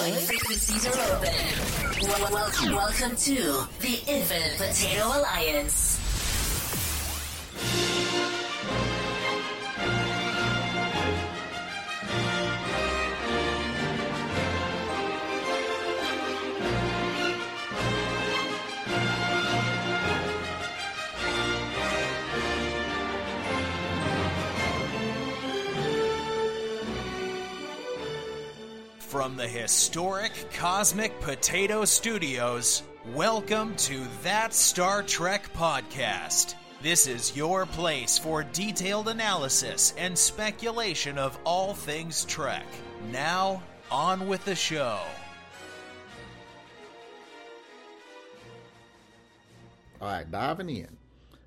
Frequencies are open. Wel- wel- welcome to the Infinite Potato Alliance. From the historic Cosmic Potato Studios, welcome to That Star Trek Podcast. This is your place for detailed analysis and speculation of all things Trek. Now, on with the show. All right, diving in.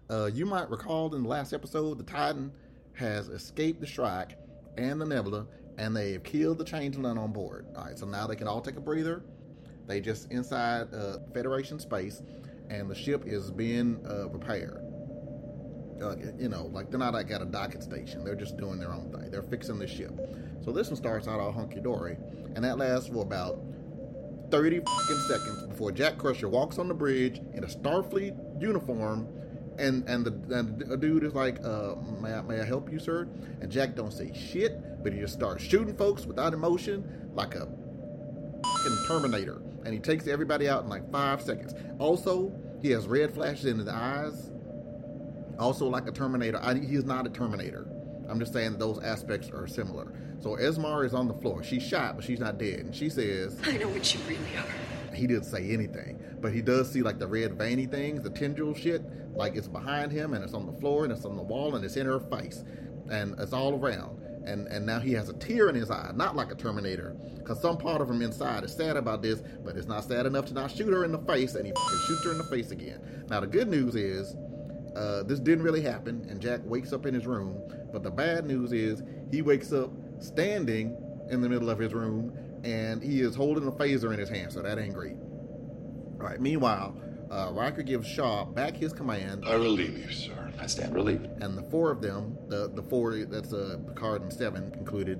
Uh, you might recall in the last episode, the Titan has escaped the Shrike and the Nebula, and they've killed the Changeling on board. All right, so now they can all take a breather. They just inside uh, Federation space, and the ship is being uh, repaired. Uh, you know, like they're not like at a docking station. They're just doing their own thing. They're fixing the ship. So this one starts out all hunky dory, and that lasts for about 30 fucking seconds before Jack Crusher walks on the bridge in a Starfleet uniform and and the, and dude is like, uh, may, I, may I help you, sir? And Jack don't say shit, but he just starts shooting folks without emotion like a fucking Terminator. And he takes everybody out in like five seconds. Also, he has red flashes in his eyes. Also, like a Terminator. I, he's not a Terminator. I'm just saying those aspects are similar. So Esmar is on the floor. She's shot, but she's not dead. And she says, I know what you really are. He didn't say anything, but he does see like the red veiny things, the tendril shit, like it's behind him and it's on the floor and it's on the wall and it's in her face, and it's all around. And and now he has a tear in his eye, not like a Terminator, because some part of him inside is sad about this, but it's not sad enough to not shoot her in the face, and he shoots her in the face again. Now the good news is. Uh, this didn't really happen, and Jack wakes up in his room. But the bad news is he wakes up standing in the middle of his room, and he is holding a phaser in his hand. So that ain't great. All right. Meanwhile, uh, Riker gives Shaw back his command, I relieve you, sir. I stand relieved. and the four of them, the the four that's uh, Picard and Seven included,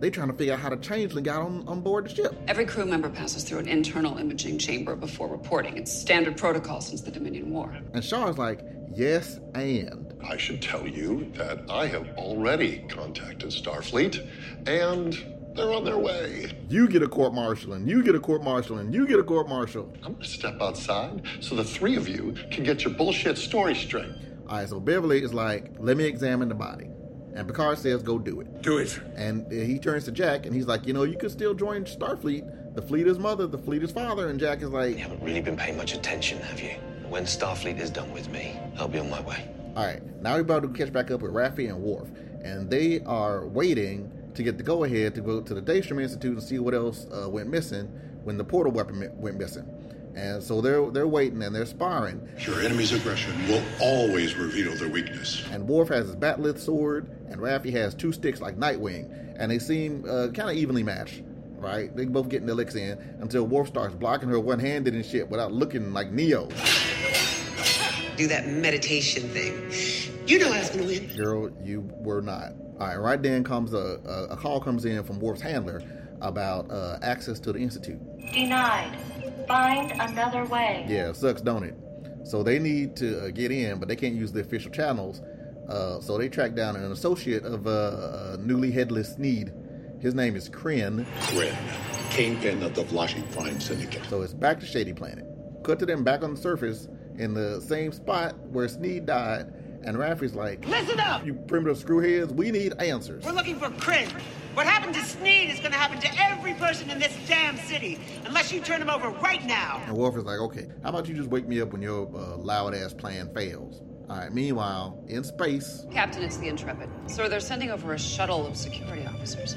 they trying to figure out how the Changeling got on, on board the ship. Every crew member passes through an internal imaging chamber before reporting. It's standard protocol since the Dominion War. And Shaw is like, yes, and I should tell you that I have already contacted Starfleet, and they're on their way. you get a court martial, and you get a court martial, and you get a court martial. I'm gonna step outside so the three of you can get your bullshit story straight. All right. So Beverly is like, let me examine the body, and Picard says, go do it. Do it. And he turns to Jack and he's like, you know, you could still join Starfleet. The fleet is mother, the fleet is father. And Jack is like, You haven't really been paying much attention, have you? When Starfleet is done with me, I'll be on my way. all right, now we're about to catch back up with Raffi and Worf. And they are waiting to get the go ahead to go to the Daystrom Institute and see what else uh, went missing when the portal weapon went missing. And so they're they're waiting and they're sparring. Your enemy's aggression will always reveal their weakness. And Worf has his bat'leth sword, and Raffi has two sticks like Nightwing, and they seem uh, kind of evenly matched, right? They both getting their licks in until Worf starts blocking her one-handed and shit without looking like Neo. do that meditation thing. You know I was gonna win. Girl, you were not. All right, right then comes a, a, a call comes in from Worf's handler about uh, access to the institute. Denied. Find another way. Yeah, sucks, don't it? So they need to uh, get in, but they can't use the official channels. Uh, so they track down an associate of uh, uh, newly headless Sneed. His name is Kryn. Grin, kingpin of the Vlashi Prime Syndicate. So it's back to Shady Planet. Cut to them back on the surface in the same spot where Sneed died, and Raffi's like, Listen up! "You primitive screwheads, we need answers." We're looking for Kryn. What happened to Sneed is gonna happen to every person in this damn city, unless you turn him over right now. And Worf is like, okay, how about you just wake me up when your uh, loud ass plan fails? All right, meanwhile, in space, Captain, it's the Intrepid. Sir, they're sending over a shuttle of security officers.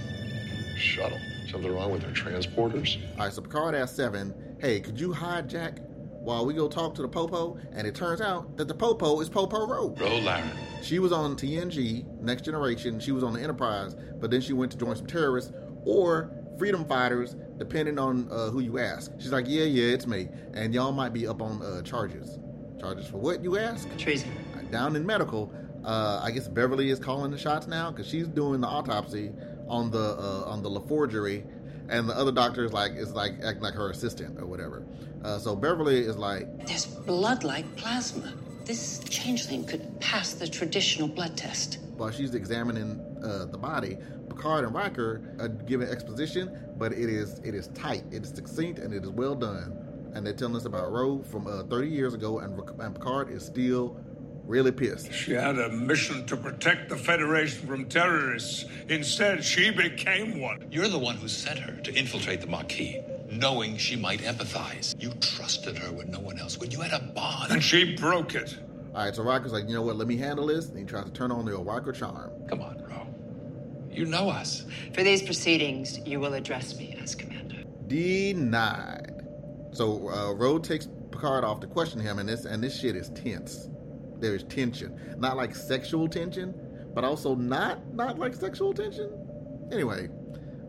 Shuttle. Something wrong with their transporters? all right, so Picard asks Seven, hey, could you hijack while we go talk to the Popo? And it turns out that the Popo is Popo Rogue. Ro Laren. She was on TNG, Next Generation, she was on the Enterprise, but then she went to join some terrorists or freedom fighters, depending on uh, who you ask. She's like, yeah, yeah, it's me. And y'all might be up on uh, charges. Charges for what, you ask? Treason. down in medical, uh, I guess Beverly is calling the shots now because she's doing the autopsy on the uh, on the LaForgery, and the other doctor is like is like acting like her assistant or whatever. Uh, so Beverly is like, There's blood like plasma. This changeling could pass the traditional blood test. while she's examining uh, the body, Picard and Riker are giving exposition, but it is it is tight, it is succinct, and it is well done. And they're telling us about Ro from uh, 30 years ago, and, and Picard is still really pissed. She had a mission to protect the Federation from terrorists. Instead, she became one. You're the one who sent her to infiltrate the Maquis, knowing she might empathize. You trusted her when no one else would. You had a bond. And she broke it. All right, so Riker's like, you know what? Let me handle this. And he tries to turn on the Riker charm. Come on, Ro. You know us. For these proceedings, you will address me as commander. Denied. So uh, Ro takes Picard off to question him, and this and this shit is tense. There is tension, not like sexual tension, but also not not like sexual tension. Anyway,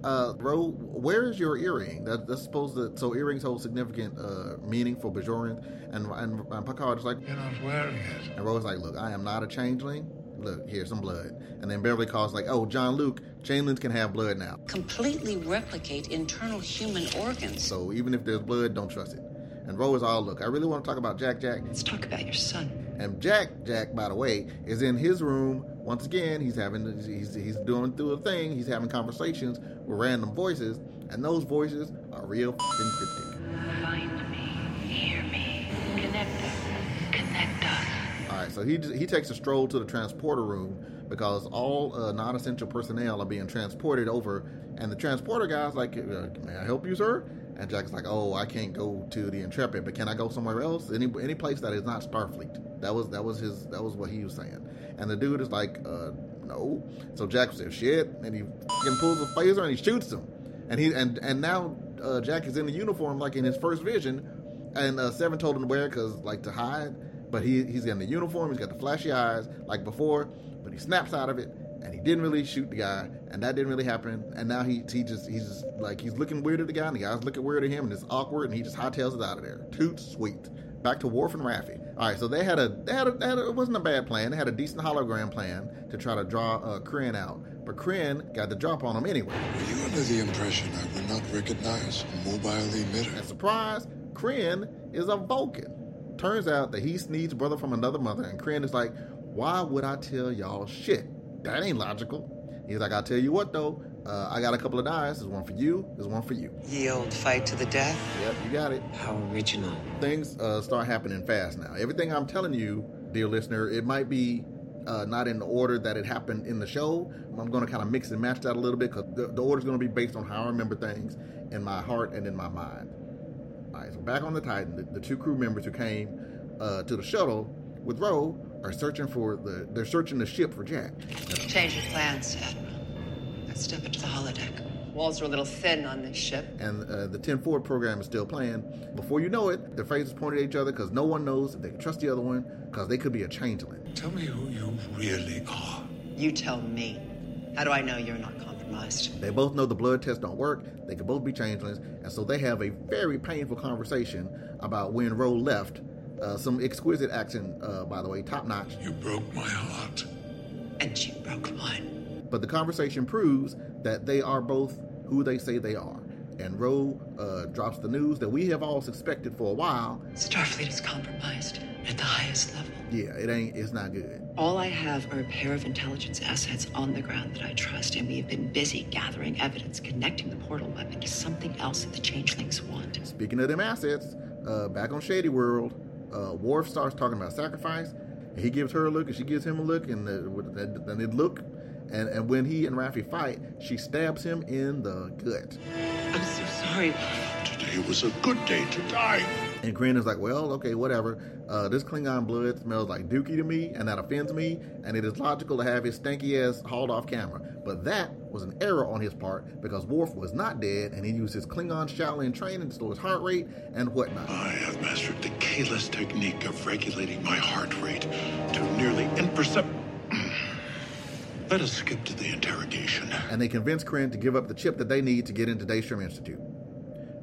uh, Ro, where is your earring? That, that's supposed to. So earrings hold significant uh, meaning for Bajorians, and and, and Picard is like, You're not wearing it. and Ro's like, look, I am not a changeling. Look, here's some blood. And then Beverly calls like, oh, Jean Luc, changelings can have blood now. Completely replicate internal human organs. So even if there's blood, don't trust it. And Ro is all, look, I really want to talk about Jack Jack. Let's talk about your son. And Jack Jack, by the way, is in his room once again. He's having he's he's doing through a thing. He's having conversations with random voices, and those voices are real fucking cryptic. Find me, hear me, connect us, connect us. All right, so he he takes a stroll to the transporter room because all uh, non-essential personnel are being transported over, and the transporter guy's like, uh, "May I help you, sir?" And Jack's like, "Oh, I can't go to the Intrepid, but can I go somewhere else? Any any place that is not Starfleet?" That was that was his that was what he was saying. And the dude is like, uh, "No." So Jack says, "Shit," and he pulls a phaser and he shoots him. And he and and now uh, Jack is in the uniform like in his first vision, and uh, Seven told him to wear because like to hide. But he he's in the uniform. He's got the flashy eyes like before. But he snaps out of it, and he didn't really shoot the guy, and that didn't really happen. And now he he just he's just like he's looking weird at the guy, and the guy's looking weird at him, and it's awkward, and he just hightails it out of there. Toot sweet. Back to Worf and Raffi. All right, so they had a they had a, they had a it wasn't a bad plan. They had a decent hologram plan to try to draw uh, Kryn out, but Kryn got the drop on him anyway. Were you under the impression I would not recognize a mobile emitter? And surprise, Kryn is a Vulcan. Turns out that he Sneed's brother from another mother, and Kryn is like, why would I tell y'all shit? That ain't logical. He's like, I'll tell you what though, uh, I got a couple of dice. There's one for you, there's one for you. Ye old fight to the death? Yep, you got it. How original. Things uh, start happening fast now. Everything I'm telling you, dear listener, it might be uh, not in the order that it happened in the show. I'm going to kind of mix and match that a little bit because the, the is going to be based on how I remember things in my heart and in my mind. All right, so back on the Titan, the, the two crew members who came uh, to the shuttle with Ro are searching for the. They're searching the ship for Jack. Change your plans, Admiral. Let's step into the holodeck. Walls are a little thin on this ship. And uh, the 10 Forward program is still playing. Before you know it, their faces pointed at each other because no one knows if they can trust the other one because they could be a changeling. Tell me who you really are. You tell me. How do I know you're not compromised? They both know the blood tests don't work. They could both be changelings, and so they have a very painful conversation about when Ro left. Uh, some exquisite action, uh, by the way, top notch. You broke my heart. And she broke mine. But the conversation proves that they are both who they say they are. And Ro uh, drops the news that we have all suspected for a while. Starfleet is compromised at the highest level. Yeah, it ain't. It's not good. All I have are a pair of intelligence assets on the ground that I trust, and we have been busy gathering evidence connecting the portal weapon to something else that the changelings want. Speaking of them assets, uh, back on Shady World, uh, Worf starts talking about sacrifice. And he gives her a look, and she gives him a look, and then they look. And, and when he and Raffi fight, she stabs him in the gut. I'm so sorry. Today was a good day to die. And Kryn is like, well, okay, whatever. Uh, this Klingon blood smells like dookie to me, and that offends me, and it is logical to have his stanky ass hauled off camera. But that was an error on his part because Worf was not dead, and he used his Klingon Shaolin training to slow his heart rate and whatnot. I have mastered the Kalis technique of regulating my heart rate to nearly imperceptible. Let us skip to the interrogation. And they convince Kryn to give up the chip that they need to get into Daystrom Institute.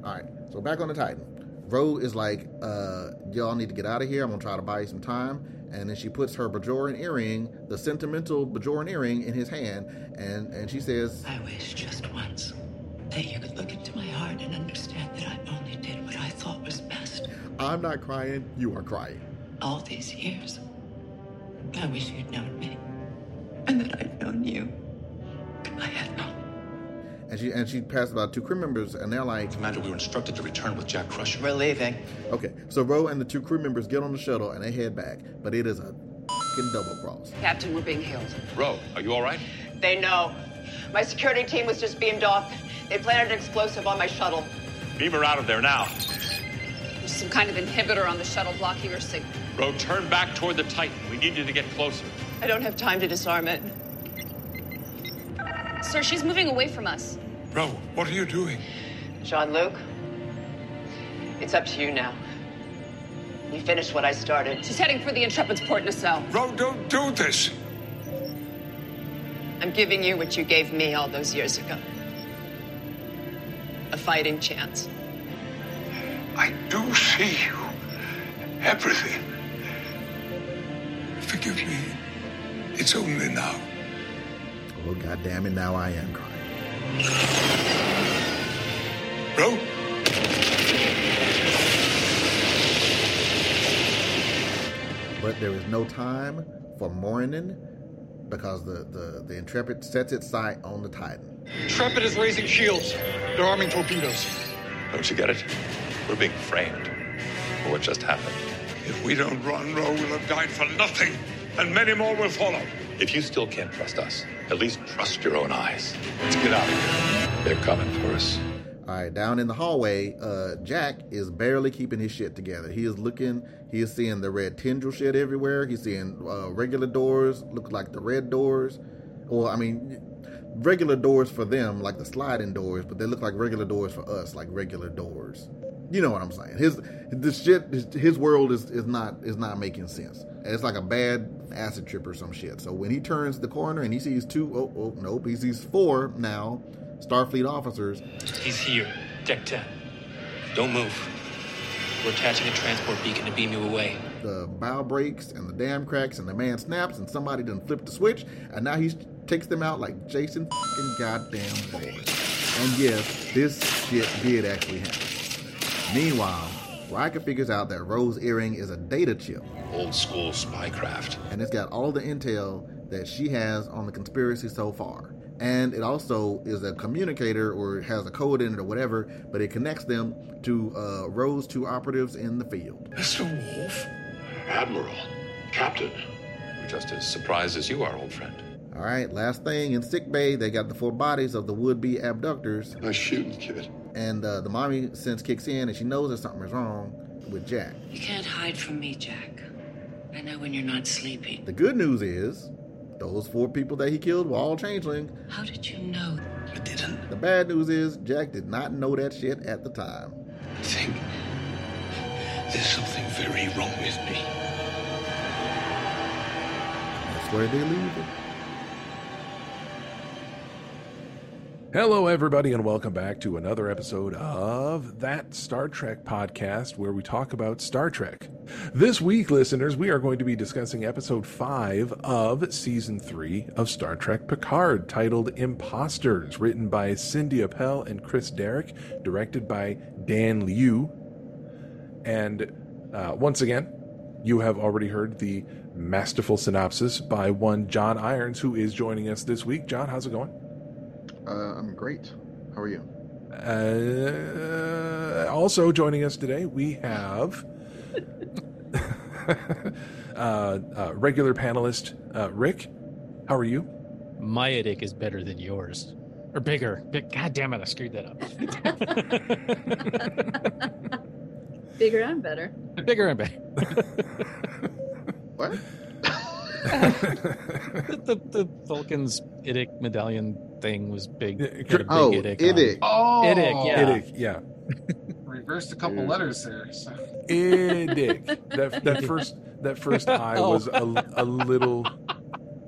All right, so back on the Titan. Ro is like, uh, y'all need to get out of here. I'm gonna try to buy you some time. And then she puts her Bajoran earring, the sentimental Bajoran earring, in his hand, and and she says, I wish just once that you could look into my heart and understand that I only did what I thought was best. I'm not crying. You are crying. All these years, I wish you'd known me, and that I'd known you. I had not. And she and she passed about two crew members, and they're like, Commander, we were instructed to return with Jack Crusher. We're leaving. Okay, so Ro and the two crew members get on the shuttle and they head back, but it is a fucking double cross. Captain, we're being hailed. Ro, are you all right? They know. My security team was just beamed off. They planted an explosive on my shuttle. Beam her out of there now. There's some kind of inhibitor on the shuttle blocking her signal. Ro, turn back toward the Titan. We need you to get closer. I don't have time to disarm it. Sir, she's moving away from us. Ro, what are you doing? Jean Luc, it's up to you now. You finished what I started. She's heading for the Intrepid's port nacelle. Ro, don't do this. I'm giving you what you gave me all those years ago a fighting chance. I do see you. Everything. Forgive me. It's only now. Oh god damn it, now I am crying. Ro? But there is no time for mourning because the, the, the Intrepid sets its sight on the Titan. Intrepid is raising shields. They're arming torpedoes. Don't you get it? We're being framed for what just happened. If we don't run, Ro will have died for nothing, and many more will follow. If you still can't trust us, at least trust your own eyes. Let's get out of here. They're coming for us. All right, down in the hallway, uh, Jack is barely keeping his shit together. He is looking, he is seeing the red tendril shit everywhere. He's seeing uh, regular doors, look like the red doors. Or, I mean, regular doors for them, like the sliding doors, but they look like regular doors for us, like regular doors. You know what I'm saying? His the shit, his, his world is, is not is not making sense. It's like a bad acid trip or some shit. So when he turns the corner and he sees two, oh, oh nope, he sees four now Starfleet officers. He's here, deck 10. Don't move. We're attaching a transport beacon to beam you away. The bow breaks and the dam cracks and the man snaps and somebody done flipped the switch and now he takes them out like Jason fucking goddamn Bourne. And yes, this shit did actually happen. Meanwhile, Riker figures out that Ro's earring is a data chip. Old school spycraft. And it's got all the intel that she has on the conspiracy so far. And it also is a communicator or has a code in it or whatever, but it connects them to uh, Ro's two operatives in the field. Mr. Worf? Admiral. Captain. We're just as surprised as you are, old friend. All right, last thing in sick bay, they got the four bodies of the would-be abductors. Nice shooting, kid. And uh, the mommy sense kicks in, and she knows that something is wrong with Jack. You can't hide from me, Jack. I know when you're not sleeping. The good news is, those four people that he killed were all changeling. How did you know? I didn't. The bad news is, Jack did not know that shit at the time. I think there's something very wrong with me. That's where they leave it. Hello, everybody, and welcome back to another episode of That Star Trek podcast, where we talk about Star Trek. This week, listeners, we are going to be discussing episode 5 of season 3 of Star Trek Picard, titled Imposters, written by Cindy Appel and Chris Derrick, directed by Dan Liu. And uh, once again, you have already heard the masterful synopsis by one John Irons, who is joining us this week. John, how's it going? Uh, I'm great. How are you? Uh, also joining us today, we have uh, uh, regular panelist uh, Rick. How are you? My idic is better than yours, or bigger. Big, God damn it! I screwed that up. Bigger and better. bigger and better. what? the, the, the Vulcan's idic medallion thing was big. big oh, idic. idic. Oh, Idic, yeah. Idic, yeah. Reversed a couple letters there. So. Idic. That that first that first eye Oh. was a, a little.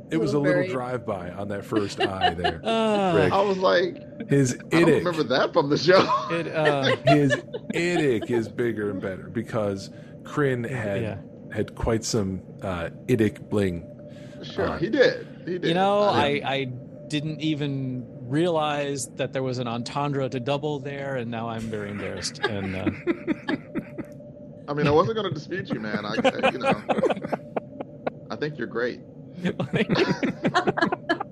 It was a Little little very- drive by on that first eye there. Rick. I was like, His I don't idic. remember that from the show. It, uh, His idic is bigger and better because Kryn had Yeah. had quite some uh, idic bling. sure, Uh, he did. He did. you know, I I, I didn't even realize that there was an entendre to double there, and now I'm very embarrassed. And uh, I mean, I wasn't going to dispute you, man. I, I- you know, I think you're great.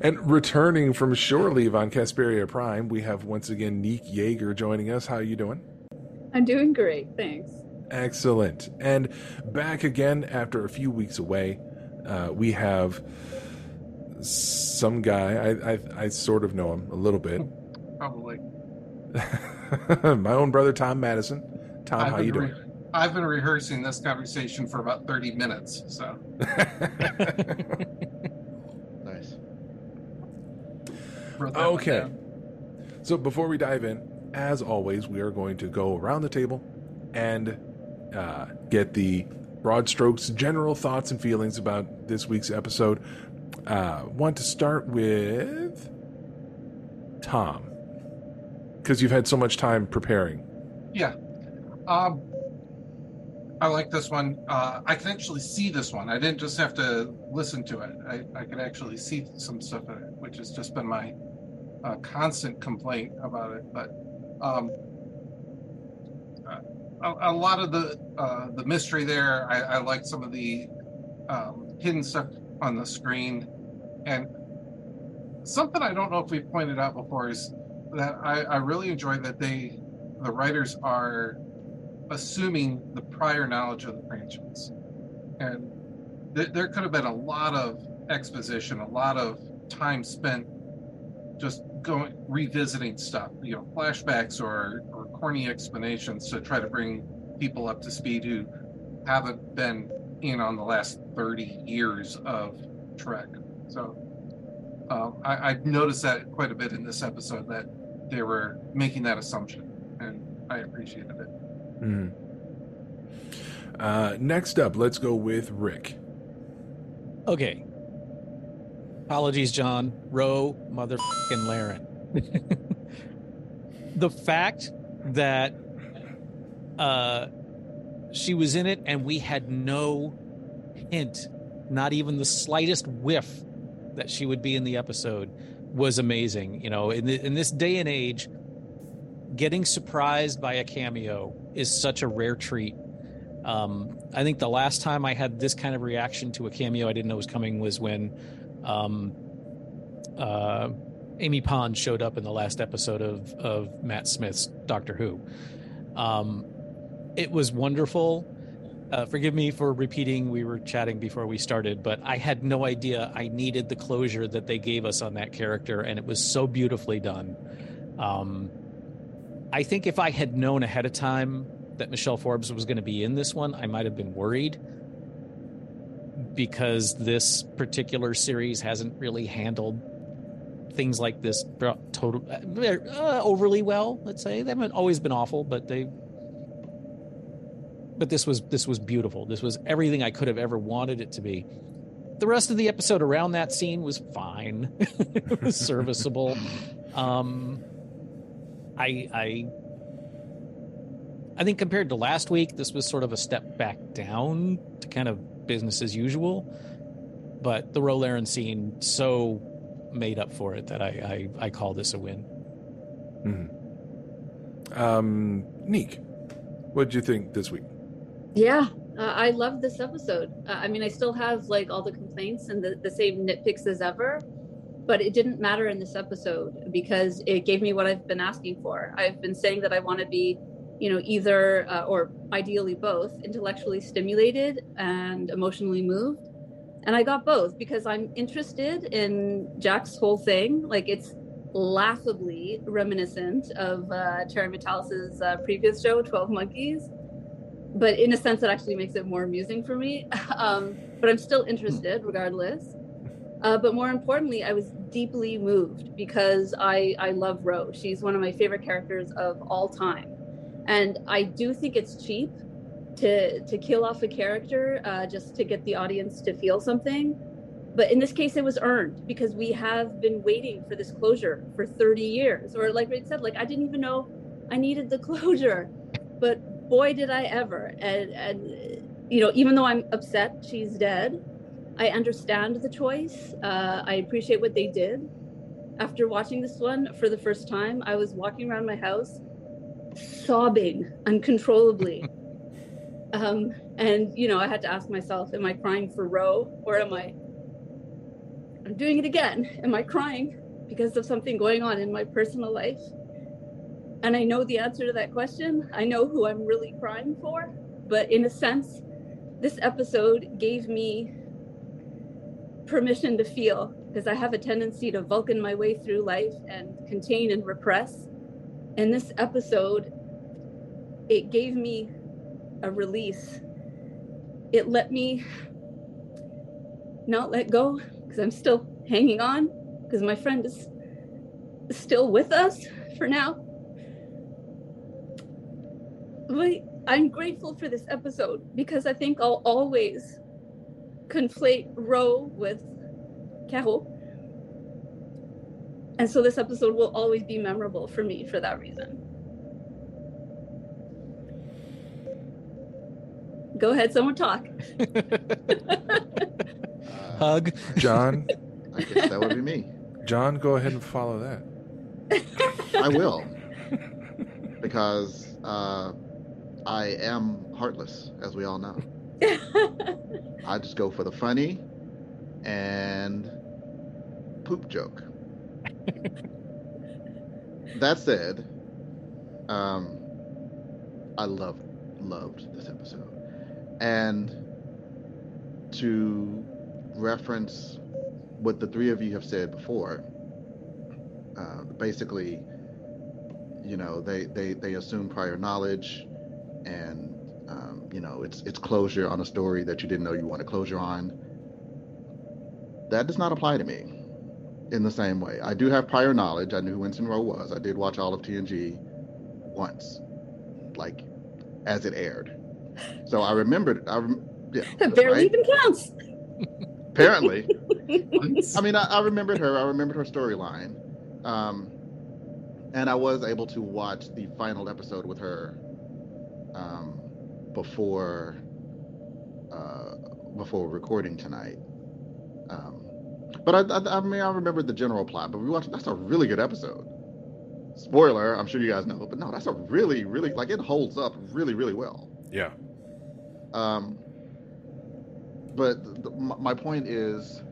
And returning from shore leave on Casperia Prime, we have once again Neek Yeager joining us. How are you doing? I'm doing great, thanks. Excellent. And back again after a few weeks away, uh, we have some guy. I, I I sort of know him a little bit. Probably. My own brother Tom Madison. Tom, I've how you doing? re- I've been rehearsing this conversation for about 30 minutes, so. nice. Wrote that one Okay. So before we dive in, as always, we are going to go around the table and uh, get the broad strokes, general thoughts and feelings about this week's episode. Uh, want to start with Tom because you've had so much time preparing. Yeah. Um, I like this one. Uh, I can actually see this one. I didn't just have to listen to it. I, I could actually see some stuff in it, which has just been my uh, constant complaint about it. But um, a, a lot of the uh, the mystery there, I, I like some of the um, hidden stuff on the screen, and something I don't know if we pointed out before is that I, I really enjoy that they the writers are assuming the prior knowledge of the franchise. And th- there could have been a lot of exposition a lot of time spent just going revisiting stuff you know flashbacks or or corny explanations to try to bring people up to speed who haven't been in on the last 30 years of trek so um, I, I noticed that quite a bit in this episode that they were making that assumption, and I appreciated it. Mhm. Uh, next up, let's go with Rick. okay. Apologies, John. Ro, motherfucking Laren. the fact that uh, she was in it and we had no hint, not even the slightest whiff that she would be in the episode was amazing. You know, in, the, in this day and age, getting surprised by a cameo is such a rare treat. Um, I think the last time I had this kind of reaction to a cameo I didn't know was coming was when um, uh, Amy Pond showed up in the last episode of, of Matt Smith's Doctor Who. Um, it was wonderful. Uh, forgive me for repeating, we were chatting before we started, but I had no idea I needed the closure that they gave us on that character, and it was so beautifully done. Um, I think if I had known ahead of time that Michelle Forbes was going to be in this one, I might have been worried because this particular series hasn't really handled things like this total uh, overly well. Let's say they haven't always been awful, but they. But this was this was beautiful. This was everything I could have ever wanted it to be. The rest of the episode around that scene was fine. it was serviceable. Um, I I I think compared to last week, this was sort of a step back down to kind of business as usual. But the Ro Laren scene so made up for it that I I, I call this a win. Mhm. Um, Neek, what did you think this week? Yeah, uh, I love this episode. Uh, I mean, I still have like all the complaints and the, the same nitpicks as ever, but it didn't matter in this episode because it gave me what I've been asking for. I've been saying that I want to be, you know, either uh, or ideally both intellectually stimulated and emotionally moved. And I got both because I'm interested in Jack's whole thing. Like it's laughably reminiscent of uh, Terry Matalas' uh, previous show, 12 Monkeys but in a sense it actually makes it more amusing for me. Um, but i'm still interested regardless. Uh, but more importantly i was deeply moved because i i love rose she's one of my favorite characters of all time. And i do think it's cheap to to kill off a character uh, just to get the audience to feel something. But in this case it was earned because we have been waiting for this closure for 30 years. Or like Rick said like i didn't even know i needed the closure. But boy did I ever. And and you know, even though I'm upset she's dead, I understand the choice. Uh, I appreciate what they did. After watching this one for the first time, I was walking around my house sobbing uncontrollably. um, and, you know, I had to ask myself, am I crying for Ro or am I? I'm doing it again. Am I crying because of something going on in my personal life? And I know the answer to that question. I know who I'm really crying for. But in a sense, this episode gave me permission to feel because I have a tendency to Vulcan my way through life and contain and repress. And this episode, it gave me a release. It let me not let go because I'm still hanging on because my friend is still with us for now. But I'm grateful for this episode because I think I'll always conflate Ro with Carol. And so this episode will always be memorable for me for that reason. Go ahead, someone talk. Hug. John, I guess that would be me. John, go ahead and follow that. I will. Because uh, I am heartless, as we all know. I just go for the funny and poop joke. that said, um, I loved loved this episode, and to reference what the three of you have said before, uh, basically, you know, they they they assume prior knowledge, and um, you know, it's it's closure on a story that you didn't know you wanted closure on. That does not apply to me in the same way. I do have prior knowledge. I knew who Ensign Ro was. I did watch all of TNG once, like as it aired. So I remembered. I rem- yeah, That barely right? even counts. Apparently, I mean, I, I remembered her. I remembered her storyline, um, and I was able to watch the final episode with her um, before uh, before recording tonight. Um, but I, I, I mean, I remember the general plot. But we watched. That's a really good episode. Spoiler, I'm sure you guys know, but no, that's a really, really like it holds up really, really well. Yeah. Um, but th- th- my my point is,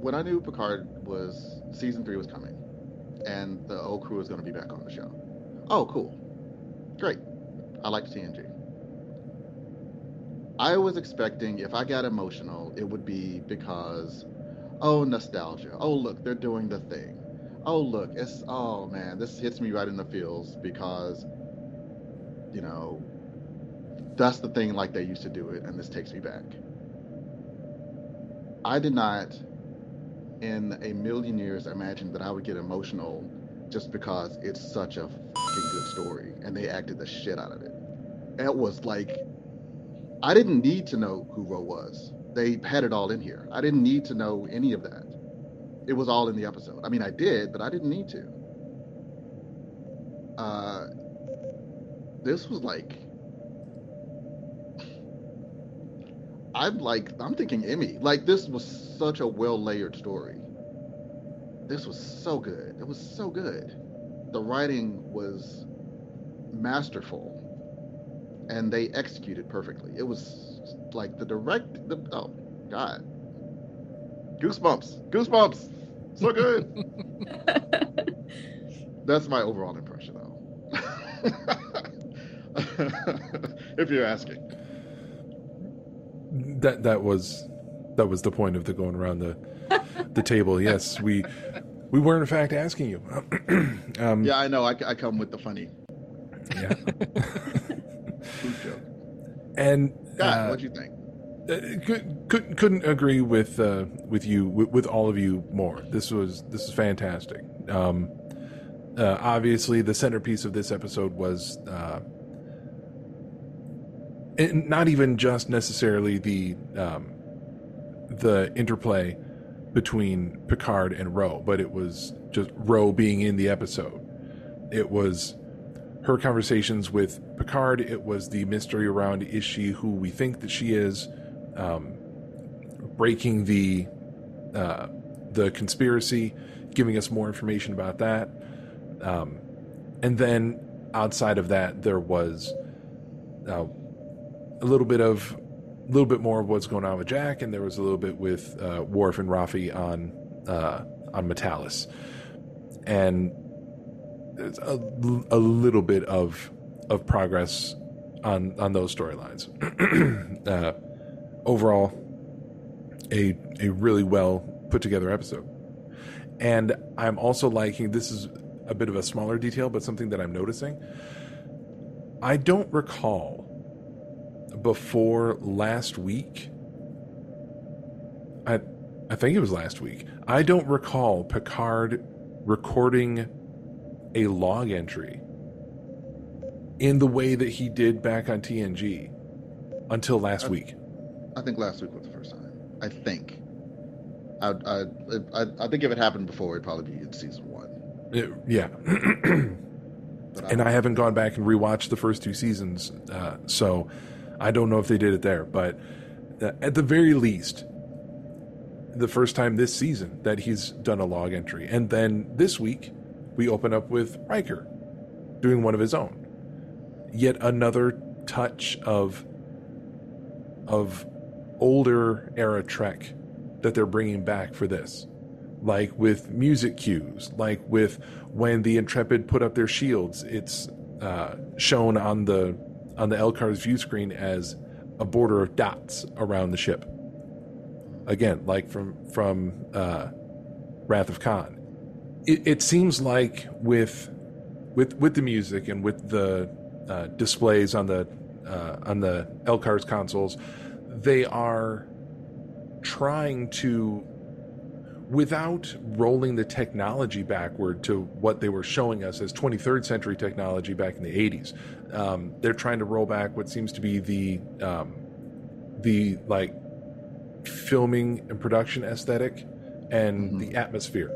when I knew Picard was season three was coming, and the old crew is going to be back on the show. Oh, cool, great. I liked TNG. I was expecting if I got emotional, it would be because, oh, nostalgia. Oh, look, they're doing the thing. Oh, look, it's oh man, this hits me right in the feels because, you know, that's the thing like they used to do it, and this takes me back. I did not, in a million years, imagine that I would get emotional just because it's such a good story, and they acted the shit out of it. It was like I didn't need to know who Ro was. They had it all in here. I didn't need to know any of that. It was all in the episode. I mean, I did, but I didn't need to. Uh, this was like, I'm like, I'm thinking Emmy. Like, this was such a well layered story. This was so good. It was so good. The writing was masterful and they executed perfectly. It was like the direct. The, oh God, goosebumps, goosebumps, so good. That's my overall impression, though. if you're asking, That that was that was the point of the going around the the table. Yes, we we were in fact asking you. um, yeah, I know. I, I come with the funny. Yeah. Food joke. And God, uh, what'd you think? uh, could, could, couldn't agree with uh, with you with, with all of you more. This was this is fantastic. Um, uh, obviously, the centerpiece of this episode was uh, not even just necessarily the um, the interplay between Picard and Ro, but it was just Ro being in the episode. It was her conversations with Picard. It was the mystery around is she who we think that she is, um, breaking the uh, the conspiracy, giving us more information about that, um, and then outside of that, there was uh, a little bit of a little bit more of what's going on with Jack, and there was a little bit with uh, Worf and Raffi on uh, on M'Talas, and a, a little bit of of progress on on those storylines. uh, overall, a a really well put together episode, and I'm also liking this is a bit of a smaller detail, but something that I'm noticing. I don't recall before last week. I I think it was last week. I don't recall Picard recording a log entry in the way that he did back on TNG until last I, week. I think last week was the first time. I think. I I I, I think if it happened before, it'd probably be in season one. It, yeah. and I haven't gone back and rewatched the first two seasons, uh, so I don't know if they did it there. But at the very least, the first time this season that he's done a log entry, and then this week we open up with Riker doing one of his own. Yet another touch of of older era Trek that they're bringing back for this. Like with music cues, like with when the Intrepid put up their shields, it's uh, shown on the on the LCARS view screen as a border of dots around the ship. Again, like from from uh, Wrath of Khan, it, it seems like with with with the music and with the uh, displays on the uh, on the LCARS consoles, they are trying to without rolling the technology backward to what they were showing us as 23rd century technology back in the 80s. Um, they're trying to roll back what seems to be the um, the like filming and production aesthetic and mm-hmm. the atmosphere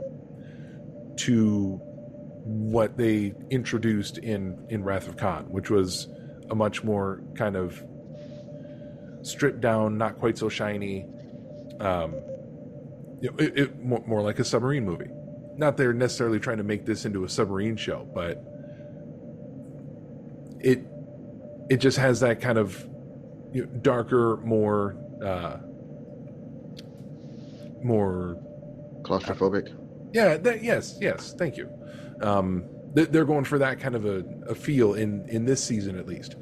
to what they introduced in in Wrath of Khan, which was a much more kind of stripped down, not quite so shiny, um, you know, it, it more, like a submarine movie. Not they're necessarily trying to make this into a submarine show, but it it just has that kind of you know, darker, more uh, more claustrophobic. Yeah. That, yes. Yes. Thank you. Um, they're going for that kind of a, a feel in in this season at least.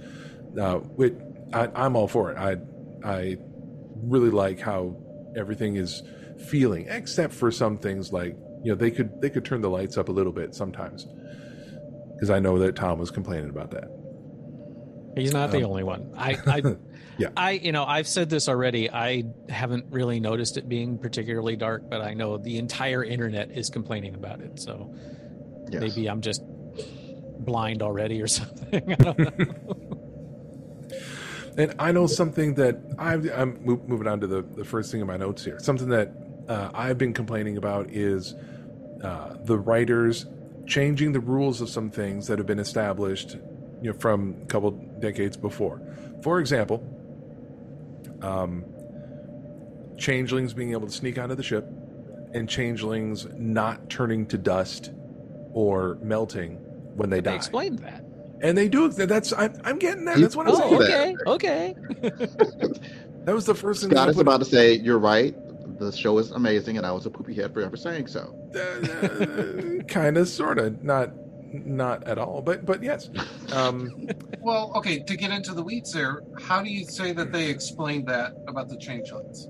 Uh, I, I'm all for it. I I really like how everything is feeling, except for some things like you know they could they could turn the lights up a little bit sometimes because I know that Tom was complaining about that. He's not the um, only one. I, I yeah. I you know I've said this already. I haven't really noticed it being particularly dark, but I know the entire internet is complaining about it. So yes. maybe I'm just blind already or something. I don't know. and I know something that i am moving on to the, the first thing in my notes here. Something that uh, I've been complaining about is uh, the writers changing the rules of some things that have been established you know, from a couple decades before. For example, um, changelings being able to sneak onto the ship, and changelings not turning to dust or melting when they but die. They explained that, and they do. That's I'm, I'm getting that. That's what I'm oh, saying. Okay, okay. that was the first thing. Scott is about to say, "You're right. The show is amazing," and I was a poopy head for ever saying so. Uh, kind of, sort of, not not at all but but yes um well okay to get into the weeds there how do you say that they explained that about the changelings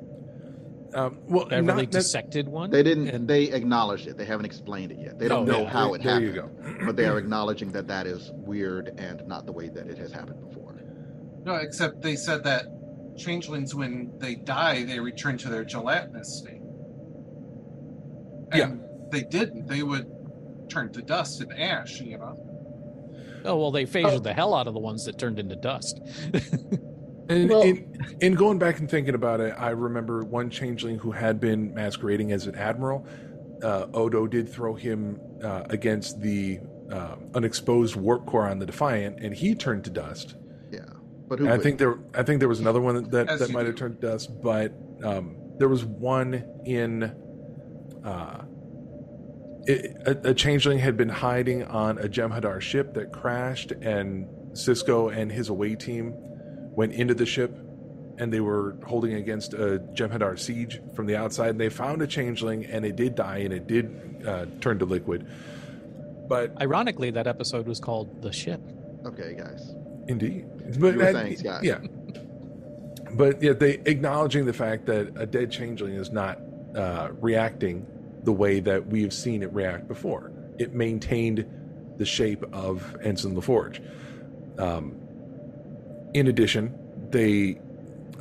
um, well, Beverly not, dissected one. They didn't. And... They acknowledged it. They haven't explained it yet. They don't know how it there happened. but they are acknowledging that that is weird and not the way that it has happened before. No, except they said that changelings, when they die, they return to their gelatinous state. And yeah, they didn't. They would turn to dust and ash, you know. Oh well, they phasered oh. the hell out of the ones that turned into dust. and well, in, in, going back and thinking about it, I remember one changeling who had been masquerading as an admiral. Uh, Odo did throw him uh, against the uh, an exposed warp core on the Defiant, and he turned to dust. Yeah, but I think there, I think there was another one that As that might have turned to dust, but um, there was one in. Uh, it, a, a changeling had been hiding on a Jem'Hadar ship that crashed, and Sisko and his away team went into the ship, and they were holding against a Jem'Hadar siege from the outside. And they found a changeling, and it did die, and it did uh, turn to liquid. But ironically, that episode was called "The Ship." Okay, guys. Indeed, but that- saying, Scott. yeah, but yeah, they acknowledging the fact that a dead changeling is not uh, reacting the way that we have seen it react before. It maintained the shape of Ensign LaForge. Um, in addition, they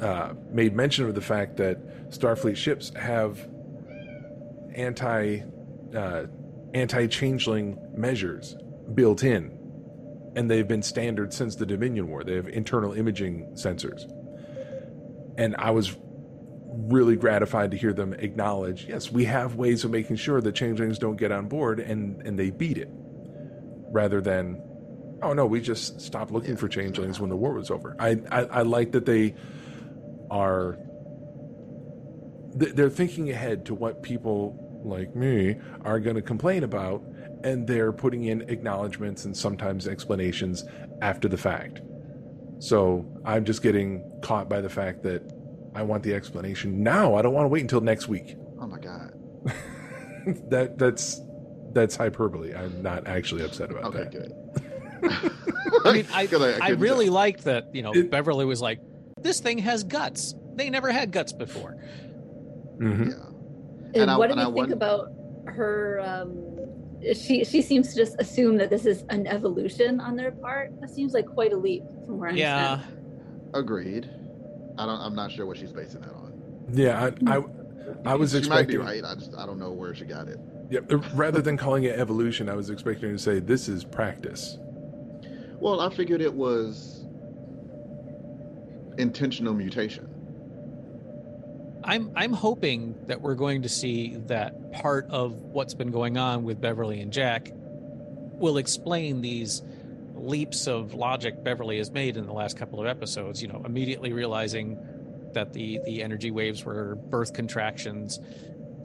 uh, made mention of the fact that Starfleet ships have anti uh, anti changeling measures built in, and they've been standard since the Dominion War. They have internal imaging sensors, and I was really gratified to hear them acknowledge, yes, we have ways of making sure that changelings don't get on board, and and they beat it, rather than. Oh no! We just stopped looking for changelings when the war was over. I, I I like that they are they're thinking ahead to what people like me are going to complain about and they're putting in acknowledgments and sometimes explanations after the fact so i'm just getting caught by the fact that i want the explanation now i don't want to wait until next week Oh my god. that that's that's hyperbole i'm not actually upset about Okay, that good. I mean, I- I I, really tell. liked that. You know, Beverly was like, "This thing has guts. They never had guts before." mm-hmm. And, And I- what do and you I think won- about her? Um, she she seems to just assume that this is an evolution on their part. That seems like quite a leap from where I'm Yeah. Agreed. I don't. I'm not sure what she's basing that on. yeah i i, I was she expecting might be right. I just I don't know where she got it. yeah, rather than calling it evolution i was expecting her to say this is practice Well, I figured it was intentional mutation. I'm I'm hoping that we're going to see that part of what's been going on with Beverly and Jack will explain these leaps of logic Beverly has made in the last couple of episodes. You know, immediately realizing that the the energy waves were birth contractions,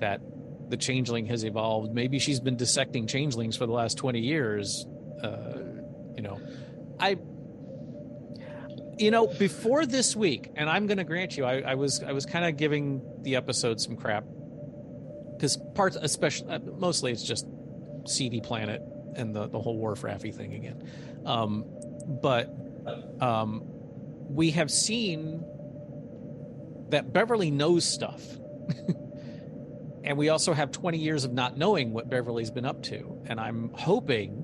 that the changeling has evolved. Maybe she's been dissecting changelings for the last twenty years. Uh, you know, I you know before this week and i'm going to grant you i, I was i was kind of giving the episode some crap. Because parts especially uh, mostly it's just cd planet and the, the whole Worf Raffi thing again. Um, but um, we have seen that beverly knows stuff. And we also have 20 years of not knowing what beverly's been up to. And i'm hoping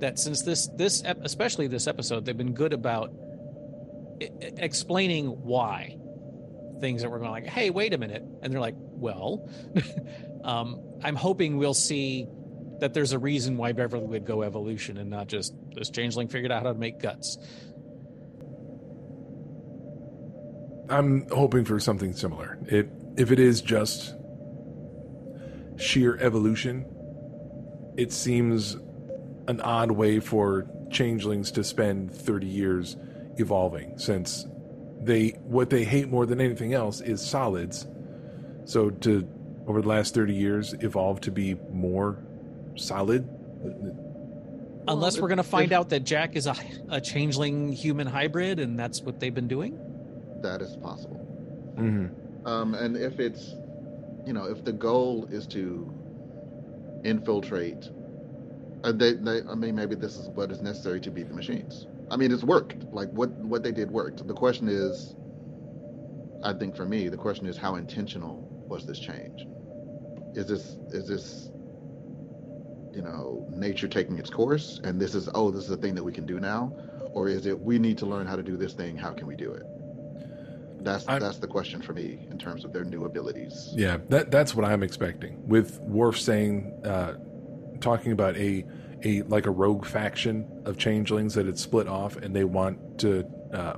that since this this especially this episode they've been good about explaining why things that we're going like hey wait a minute and they're like well um, i'm hoping we'll see that there's a reason why beverly would go evolution and not just this changeling figured out how to make guts I'm hoping for something similar. It if it is just sheer evolution, it seems an odd way for changelings to spend 30 years evolving since they what they hate more than anything else is solids. So to over the last 30 years evolve to be more solid unless we're going to find out that jack is a, a changeling human hybrid and that's what they've been doing That is possible. Mhm. Um, and if it's, you know, if the goal is to infiltrate, uh, they, they, I mean, maybe this is what is necessary to beat the machines. I mean, it's worked. Like what what they did worked. The question is, I think for me, the question is how intentional was this change? Is this is this, you know, nature taking its course, and this is oh, this is a thing that we can do now, or is it we need to learn how to do this thing? How can we do it? That's I'm- that's the question for me in terms of their new abilities. Yeah, that that's what I'm expecting. With Worf saying, uh, talking about a a like a rogue faction of changelings that had split off, and they want to uh, uh,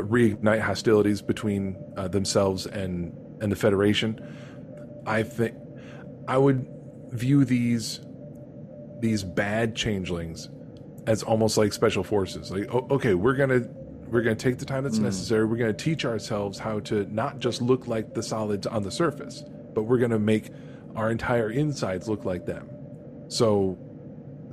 reignite hostilities between uh, themselves and and the Federation. I think I would view these these bad changelings as almost like special forces. Like, okay, we're gonna we're gonna take the time that's Mm. necessary. We're gonna teach ourselves how to not just look like the solids on the surface, but we're gonna make our entire insides look like them. So,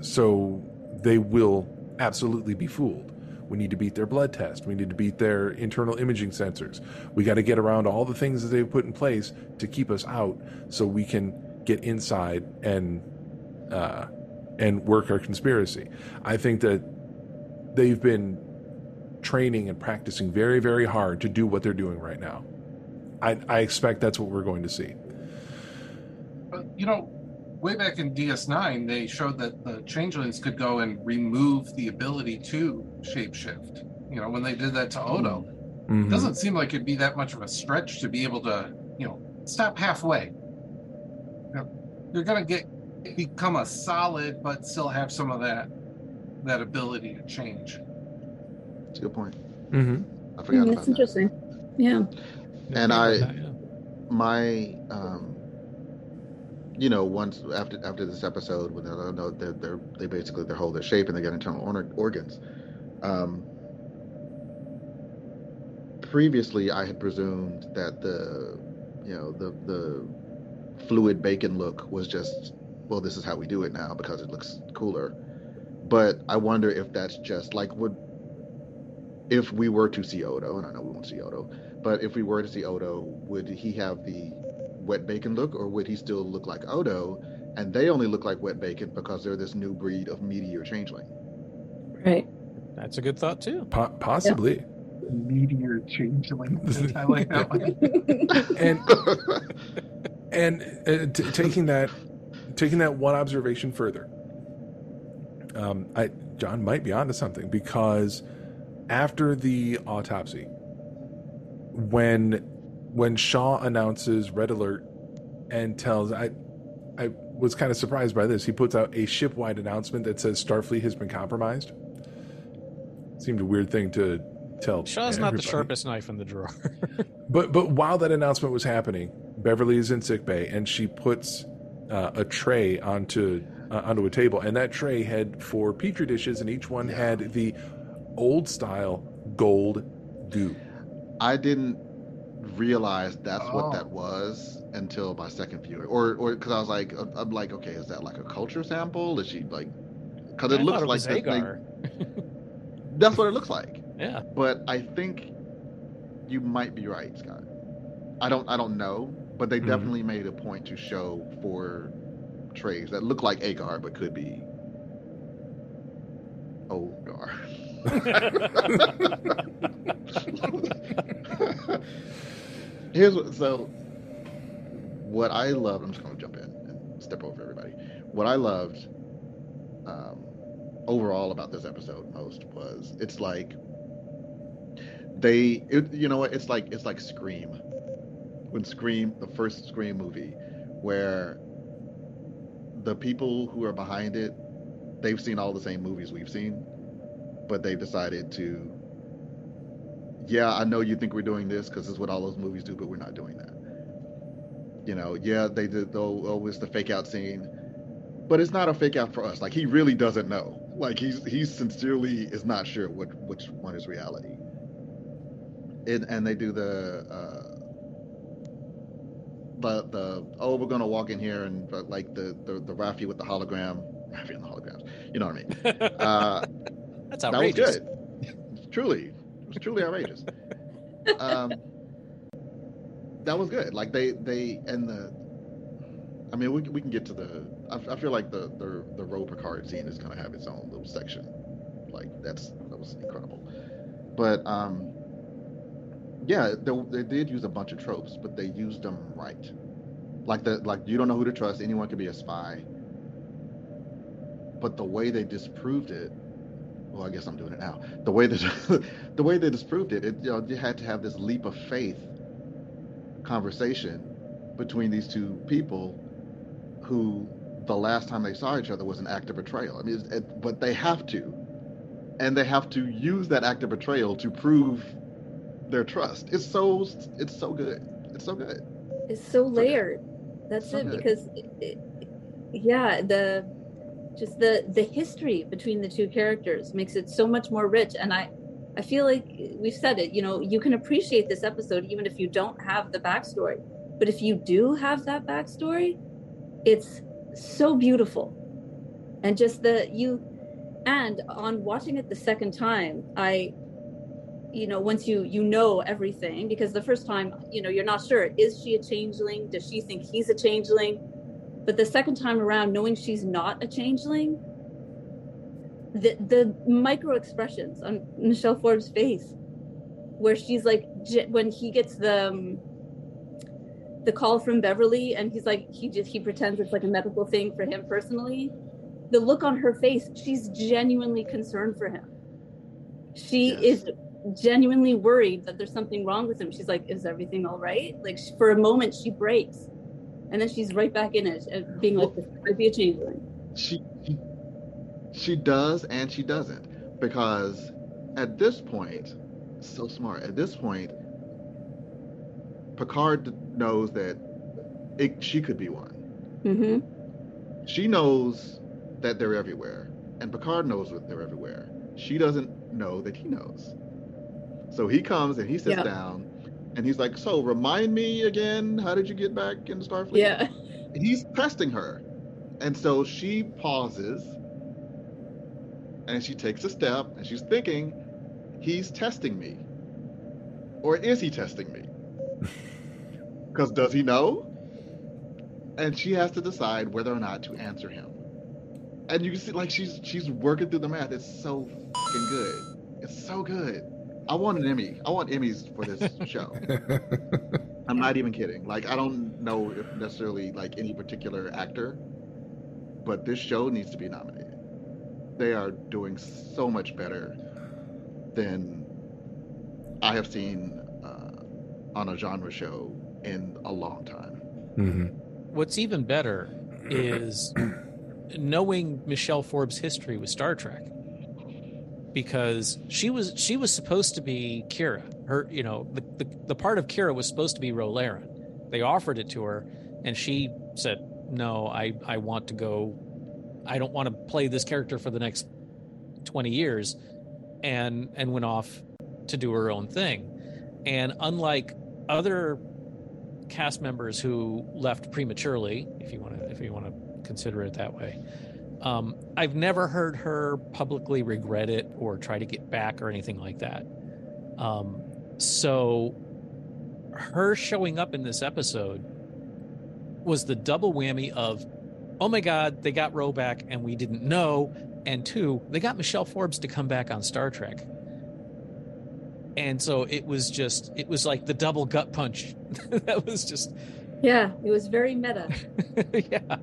so they will absolutely be fooled. We need to beat their blood test. We need to beat their internal imaging sensors. We got to get around all the things that they've put in place to keep us out, so we can get inside and uh, and work our conspiracy. I think that they've been training and practicing very, very hard to do what they're doing right now. I, I expect that's what we're going to see. You know, way back in DS9, they showed that the changelings could go and remove the ability to shapeshift. You know, when they did that to Odo, Mhm. it doesn't seem like it'd be that much of a stretch to be able to, you know, stop halfway. You know, you're gonna get become a solid, but still have some of that that ability to change. That's a good point. Mm-hmm. I forgot Mm, about that's that. interesting. Yeah. and I, my, um, you know, once after after this episode, when they know they're, they're they basically they hold their shape and they get internal or- organs. Um, previously, I had presumed that the, you know, the the fluid bacon look was just well, this is how we do it now because it looks cooler. But I wonder if that's just like would if we were to see Odo, and I know we won't see Odo, but if we were to see Odo, would he have the wet bacon look, or would he still look like Odo? And they only look like wet bacon because they're this new breed of meteor changeling. Right. That's a good thought too. Po- possibly. Meteor changeling. I like that one. and and uh, t- taking that taking that one observation further um, I, john might be onto something because after the autopsy when when shaw announces red alert and tells i i was kind of surprised by this he puts out a ship-wide announcement that says starfleet has been compromised seemed a weird thing to tell Shaw's not the sharpest knife in the drawer. But but while that announcement was happening, Beverly is in sick bay and she puts uh, a tray onto uh, onto a table, and that tray had four petri dishes, and each one had the old style gold goo. I didn't realize that's Oh. what that was until my second viewing, or or because I was like, uh, I'm like, okay, is that like a culture sample? Is she like? Because it I looks thought it like was thing- That's what it looks like. Yeah. But I think you might be right, Scott. I don't I don't know, but they Mhm. definitely made a point to show four trays that look like Agar but could be Ogar. Here's what so what I loved, I'm just gonna jump in and step over everybody. What I loved um, overall about this episode most was it's like they it, you know what it's like it's like scream when scream the first scream movie where the people who are behind it they've seen all the same movies we've seen but they've decided to yeah i know you think we're doing this because it's what all those movies do but we're not doing that. You know yeah they did though oh it's the fake out scene but it's not a fake out for us. Like he really doesn't know. Like he's he sincerely is not sure what which one is reality. And and they do the uh the the oh we're gonna walk in here and uh, like the the, the Raffi with the hologram Raffi and the holograms you know what I mean? Uh That's that was outrageous. good. Truly was truly outrageous. Um that was good. Like they they and the I mean we, we can get to the I, I feel like the the the Ro Picard scene is gonna have its own little section. Like that's that was incredible. But um yeah they, they did use a bunch of tropes but they used them right. Like the like you don't know who to trust. Anyone could be a spy. But the way they disproved it well i guess i'm doing it now. The way that the way they disproved it it you know you had to have this leap of faith conversation between these two people who the last time they saw each other was an act of betrayal. I mean it, but they have to. And they have to use that act of betrayal to prove their trust. It's so it's so good. It's so good. It's so layered. That's So it good. because it, it- yeah, the just the the history between the two characters makes it so much more rich and i i feel like we've said it you know you can appreciate this episode even if you don't have the backstory but if you do have that backstory it's so beautiful. And just the you and on watching it the second time i you know once you you know everything because the first time you know you're not sure is she a changeling? Does she think he's a changeling but the second time around knowing she's not a changeling the the micro expressions on michelle forbes face where she's like when he gets the um, the call from beverly and he's like he just he pretends it's like a medical thing for him personally the look on her face she's genuinely concerned for him she yes. is genuinely worried that there's something wrong with him. She's like, "Is everything all right?" Like for a moment, she breaks, and then she's right back in it, and being like, "I'd be a changeling." She, she, she does, and she doesn't, because at this point, so smart. At this point, Picard knows that it, she could be one. Mm-hmm. She knows that they're everywhere, and Picard knows that they're everywhere. She doesn't know that he knows. So he comes and he sits down and he's like, So remind me again, how did you get back in Starfleet? Yeah. He's testing her. And so she pauses and she takes a step and she's thinking, He's testing me. Or is he testing me? Because does he know? And she has to decide whether or not to answer him. And you can see like she's she's working through the math. It's so fucking good. It's so good. I want an Emmy. I want Emmys for this show. I'm not even kidding. Like I don't know if necessarily like any particular actor, but this show needs to be nominated. They are doing so much better than I have seen uh, on a genre show in a long time. Mm-hmm. What's even better is knowing Michelle Forbes' history with Star Trek because she was she was supposed to be Kira. Her, you know, the, the, the part of Kira was supposed to be Ro Laren. They offered it to her, and she said, "No, I I want to go. I don't want to play this character for the next twenty years," and and went off to do her own thing. And unlike other cast members who left prematurely, if you want to if you want to consider it that way, um, I've never heard her publicly regret it or try to get back or anything like that. Um, so her showing up in this episode was the double whammy of, oh my God, they got Ro back and we didn't know. And two, they got Michelle Forbes to come back on Star Trek. And so it was just, it was like the double gut punch. that was just. Yeah, it was very meta. yeah.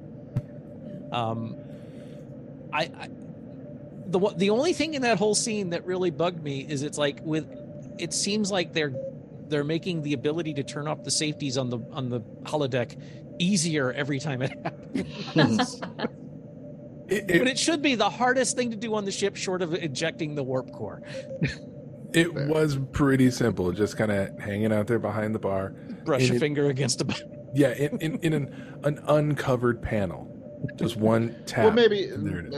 Um, I, I the the only thing in that whole scene that really bugged me is it's like with it seems like they're they're making the ability to turn off the safeties on the on the holodeck easier every time it happens. it, it, but it should be the hardest thing to do on the ship, short of ejecting the warp core. it was pretty simple, just kind of hanging out there behind the bar, brush a finger against a. Yeah, in, in, in an, an uncovered panel just one tap. Well, maybe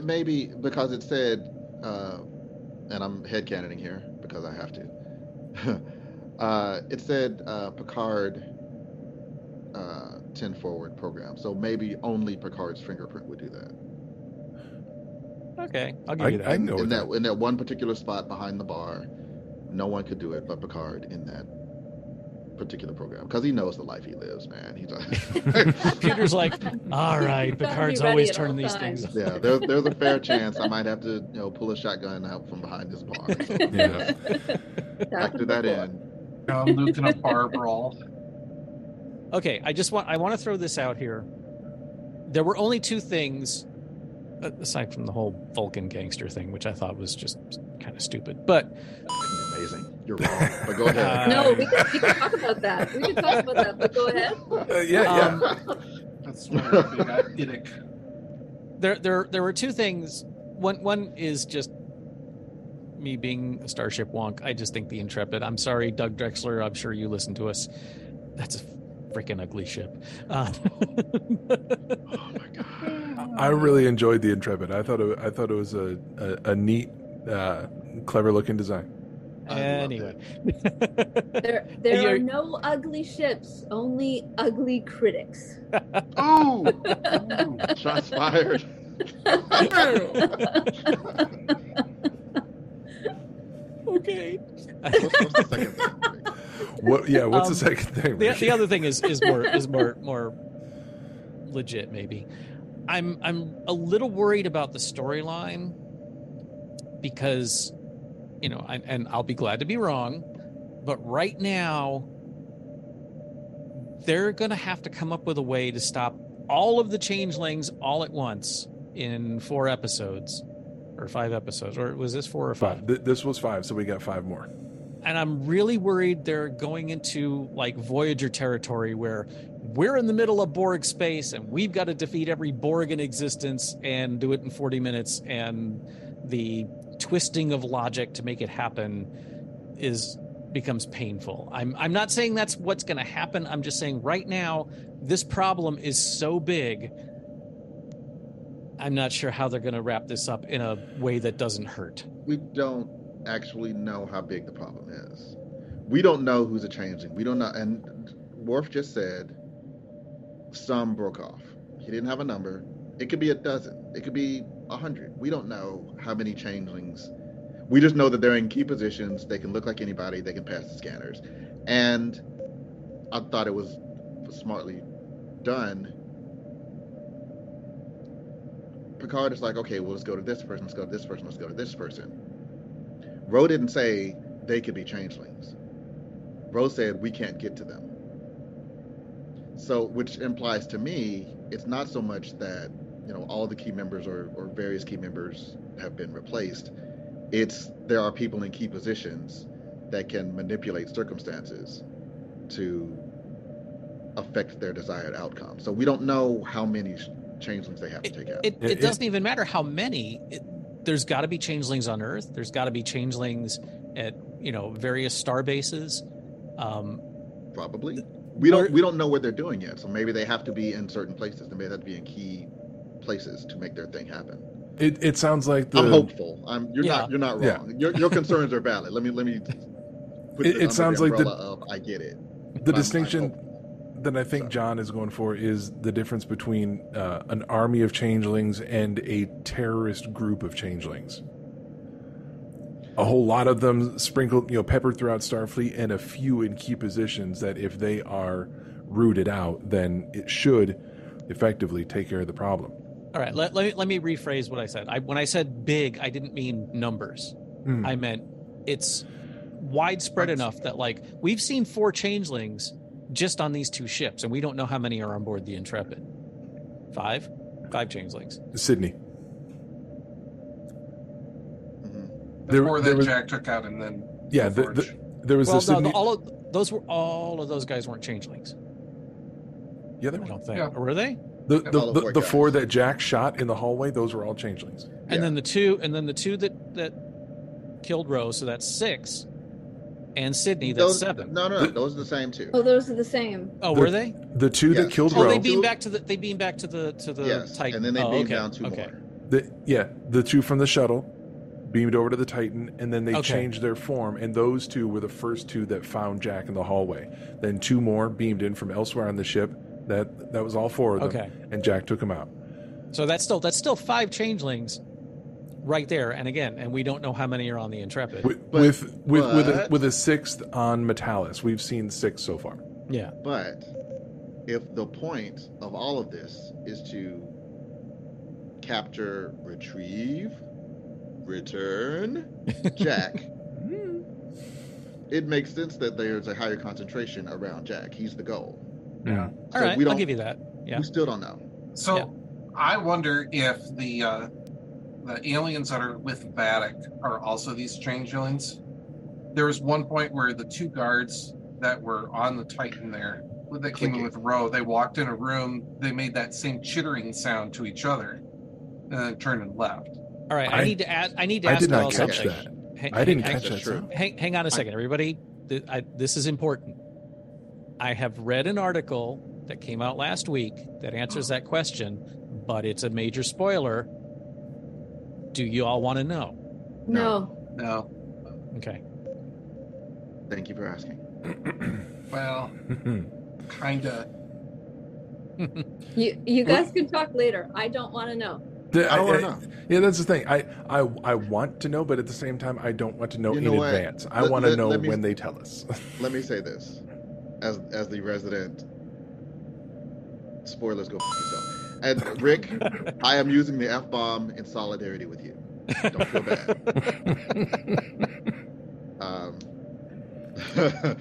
maybe because it said, uh, and I'm headcanoning here because I have to. uh, it said uh, Picard uh, 10 forward program, so maybe only Picard's fingerprint would do that. Okay, I'll give I, you that. I know in that, that in that one particular spot behind the bar, no one could do it but Picard in that particular program because he knows the life he lives, man. He's Peter's like, all right, Picard's always turning these things. Yeah, there's there's a fair chance I might have to you know pull a shotgun out from behind this bar. So, yeah, factor that in. Um, Luke and a bar brawl. Okay, I just want I want to throw this out here. There were only two things aside from the whole Vulcan gangster thing, which I thought was just kind of stupid, but amazing. You're wrong, but go ahead. no, we can, we can, talk about that. We can talk about that, but go ahead. Uh, yeah, um, yeah. That's being There, there, there were two things. One, one is just me being a Starship wonk. I just think the Intrepid. I'm sorry, Doug Drexler. I'm sure you listen to us. That's a freaking ugly ship. Uh, oh my god. I really enjoyed the Intrepid. I thought it, I thought it was a a, a neat, uh, clever looking design. Anyway, There, there are no ugly ships, only ugly critics. Oh, shots fired. okay. What? Yeah. What's Um, the second thing? The, the other thing is is more is more more legit maybe. I'm I'm a little worried about the storyline because you know, I, and I'll be glad to be wrong, but right now they're going to have to come up with a way to stop all of the changelings all at once in four episodes or five episodes or was this four or five? Five. This was five, so we got five more. and I'm really worried they're going into like Voyager territory where we're in the middle of Borg space and we've got to defeat every Borg in existence and do it in 40 minutes and the twisting of logic to make it happen is becomes painful. I'm I'm not saying that's what's going to happen. I'm just saying right now this problem is so big I'm not sure how they're going to wrap this up in a way that doesn't hurt. we don't actually know how big the problem is. We don't know who's a changeling. We don't know. And Worf just said some broke off. He didn't have a number. It could be a dozen. It could be a hundred. We don't know how many changelings. We just know that they're in key positions. They can look like anybody. They can pass the scanners. And I thought it was smartly done. Picard is like, okay, well, let's go to this person. Let's go to this person. Let's go to this person. Ro didn't say they could be changelings. Ro said we can't get to them. So, which implies to me, it's not so much that you know all the key members or, or various key members have been replaced. It's there are people in key positions that can manipulate circumstances to affect their desired outcome. So we don't know how many changelings they have to take out. It, it doesn't even matter how many. It, there's got to be changelings on Earth. There's got to be changelings at you know various star bases. Um, Probably. We don't we don't know what they're doing yet. So maybe they have to be in certain places. They may have to be in key places to make their thing happen. It it sounds like the I'm hopeful. I'm you're Yeah. not you're not Yeah. wrong. Your your concerns are valid. Let me let me put It- it, sounds like the- of I get it. the I'm- distinction that I think John is going for is the difference between uh, an army of changelings and a terrorist group of changelings. A whole lot of them sprinkled, you know, peppered throughout Starfleet, and a few in key positions that, if they are rooted out, then it should effectively take care of the problem. All right, let, let me let me rephrase what I said. I, when I said big, I didn't mean numbers. Hmm. I meant it's widespread enough that like we've seen four changelings just on these two ships, and we don't know how many are on board the Intrepid. Five, five changelings. Sydney. Mm-hmm. The There- four that was- Jack took out and then Yeah, the, the, there was well, the no, Sydney. all of those were all of those guys weren't changelings. yeah, they I were. don't think. Yeah. Or were they? The, the, the the, four the four that Jack shot in the hallway, those were all changelings. And then the two, and then the two that that killed Rose, so that's six. And Sydney, that's Those, seven. no, no, no. Those are the same two. Oh, those are the same. Oh, The- were they? The two that killed Oh, Ro. they beam back to the they beam back to the to the yes, Titan. and then they oh, beamed okay. down two okay. more. The, yeah, the two from the shuttle beamed over to the Titan, and then they Okay. changed their form, and those two were the first two that found Jack in the hallway. Then two more beamed in from elsewhere on the ship. That that was all four of them. Okay. And Jack took them out. So that's still that's still five changelings, right there. And again, and we don't know how many are on the Intrepid. With with with, with, a, with a sixth on M'Talas, we've seen six so far. Yeah. But if the point of all of this is to capture, retrieve, return Jack, hmm. it makes sense that there's a higher concentration around Jack. He's the goal. Yeah. All right, we I'll don't- give you that. Yeah. We still don't know. So Yeah. I wonder if the uh, the aliens that are with Vadic are also these changelings. There was one point where the two guards that were on the Titan there, that came in with Ro, they walked in a room, they made that same chittering sound to each other, and then turned and left. All right. I, I- need to ask. I need to I ask did not catch something. that. Hang- I didn't hang- catch That's that. Hang, hang on a second, everybody. Th- I, this is important. I have read an article that came out last week that answers that question. but it's a major spoiler. Do you all want to know? No. No. Okay. Thank you for asking. Well, kinda. You you guys can talk later. I don't want to know. The- I don't wanna know. Yeah, that's the thing. I, I I want to know, but at the same time, I don't want to know You in know what? advance. I Let- want to let- know let me- when they tell us. Let me say this, as as the resident. Spoilers, go f yourself. And Rick, I am using the f bomb in solidarity with you. Don't feel bad. um,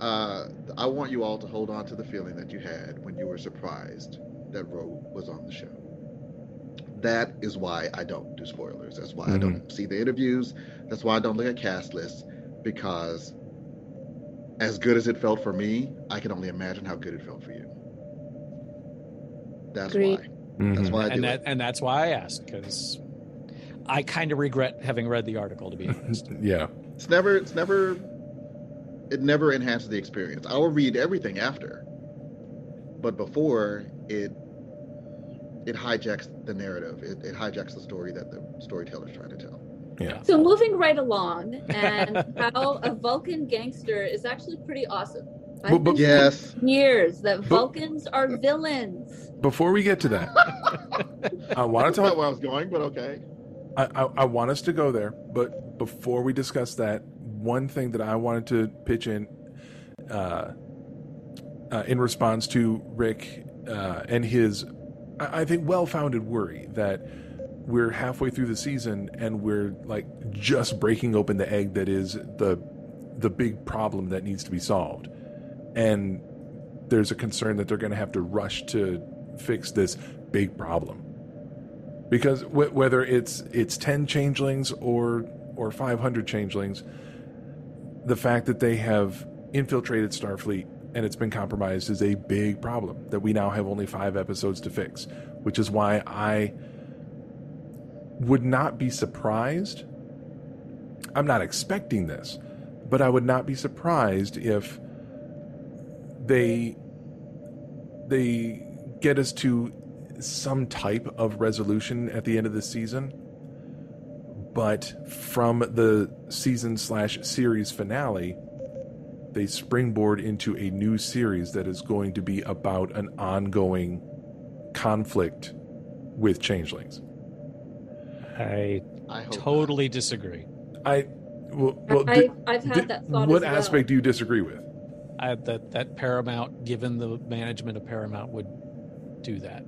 uh, I want you all to hold on to the feeling that you had when you were surprised that Ro was on the show. That is why I don't do spoilers. That's why I don't see the interviews. That's why I don't look at cast lists because as good as it felt for me, I can only imagine how good it felt for you. That's Agreed. why. That's mm-hmm. why I do and it. that and that's why I asked because I kind of regret having read the article to be honest. yeah. It's never. It's never. It never enhances the experience. I will read everything after, but before it, it hijacks the narrative. It, it hijacks the story that the storyteller's trying to tell. Yeah. So moving right along, and how a Vulcan gangster is actually pretty awesome. I've But- but- been Yes. years that Vulcans are villains. Before we get to that, I want to not talk. where I was going, but okay. I, I, I want us to go there, but before we discuss that, one thing that I wanted to pitch in, uh, uh, in response to Rick uh, and his, I, I think, well-founded worry that we're halfway through the season and we're like just breaking open the egg that is the the big problem that needs to be solved, and there's a concern that they're going to have to rush to fix this big problem. Because w- whether it's it's 10 changelings or or 500 changelings the fact that they have infiltrated starfleet and it's been compromised is a big problem that we now have only 5 episodes to fix which is why i would not be surprised. I'm not expecting this but i would not be surprised if they they get us to some type of resolution at the end of the season. But from the season slash series finale they springboard into a new series that is going to be about an ongoing conflict with changelings I, I hope totally disagree. i well, well I- di- I've had di- that thought what as well. aspect do you disagree with I, that that Paramount, given the management of Paramount, would do that.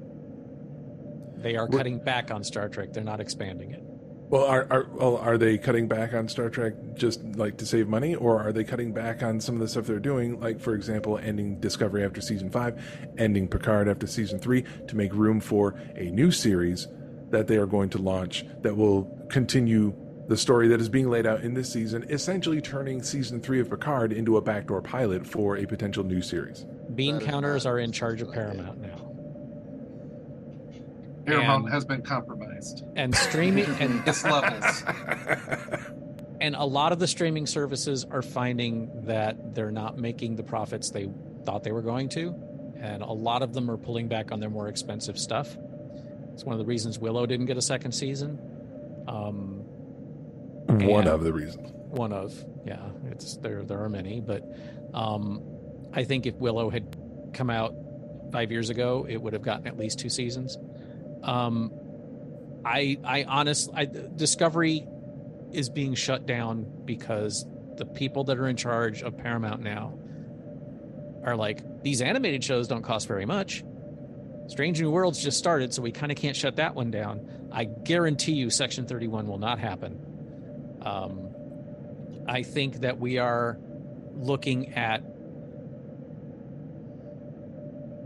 They are What- cutting back on Star Trek. They're not expanding it. Well, are are well, are they cutting back on Star Trek just like to save money, or are they cutting back on some of the stuff they're doing? Like, for example, ending Discovery after season five, ending Picard after season three, to make room for a new series that they are going to launch that will continue the story that is being laid out in this season, essentially turning season three of Picard into a backdoor pilot for a potential new series. Bean That is counters are in charge of Paramount now, Paramount And- has been compromised. and streaming and Its levels. and a lot of the streaming services are finding that they're not making the profits they thought they were going to and a lot of them are pulling back on their more expensive stuff it's one of the reasons willow didn't get a second season. Um, One of the reasons. one of yeah. It's there there are many but um i think if willow had come out five years ago it would have gotten at least two seasons. Um i i honestly i discovery is being shut down because the people that are in charge of paramount now are like these animated shows don't cost very much strange new worlds just started so we kind of can't shut that one down i guarantee you section 31 will not happen um, I think that we are looking at.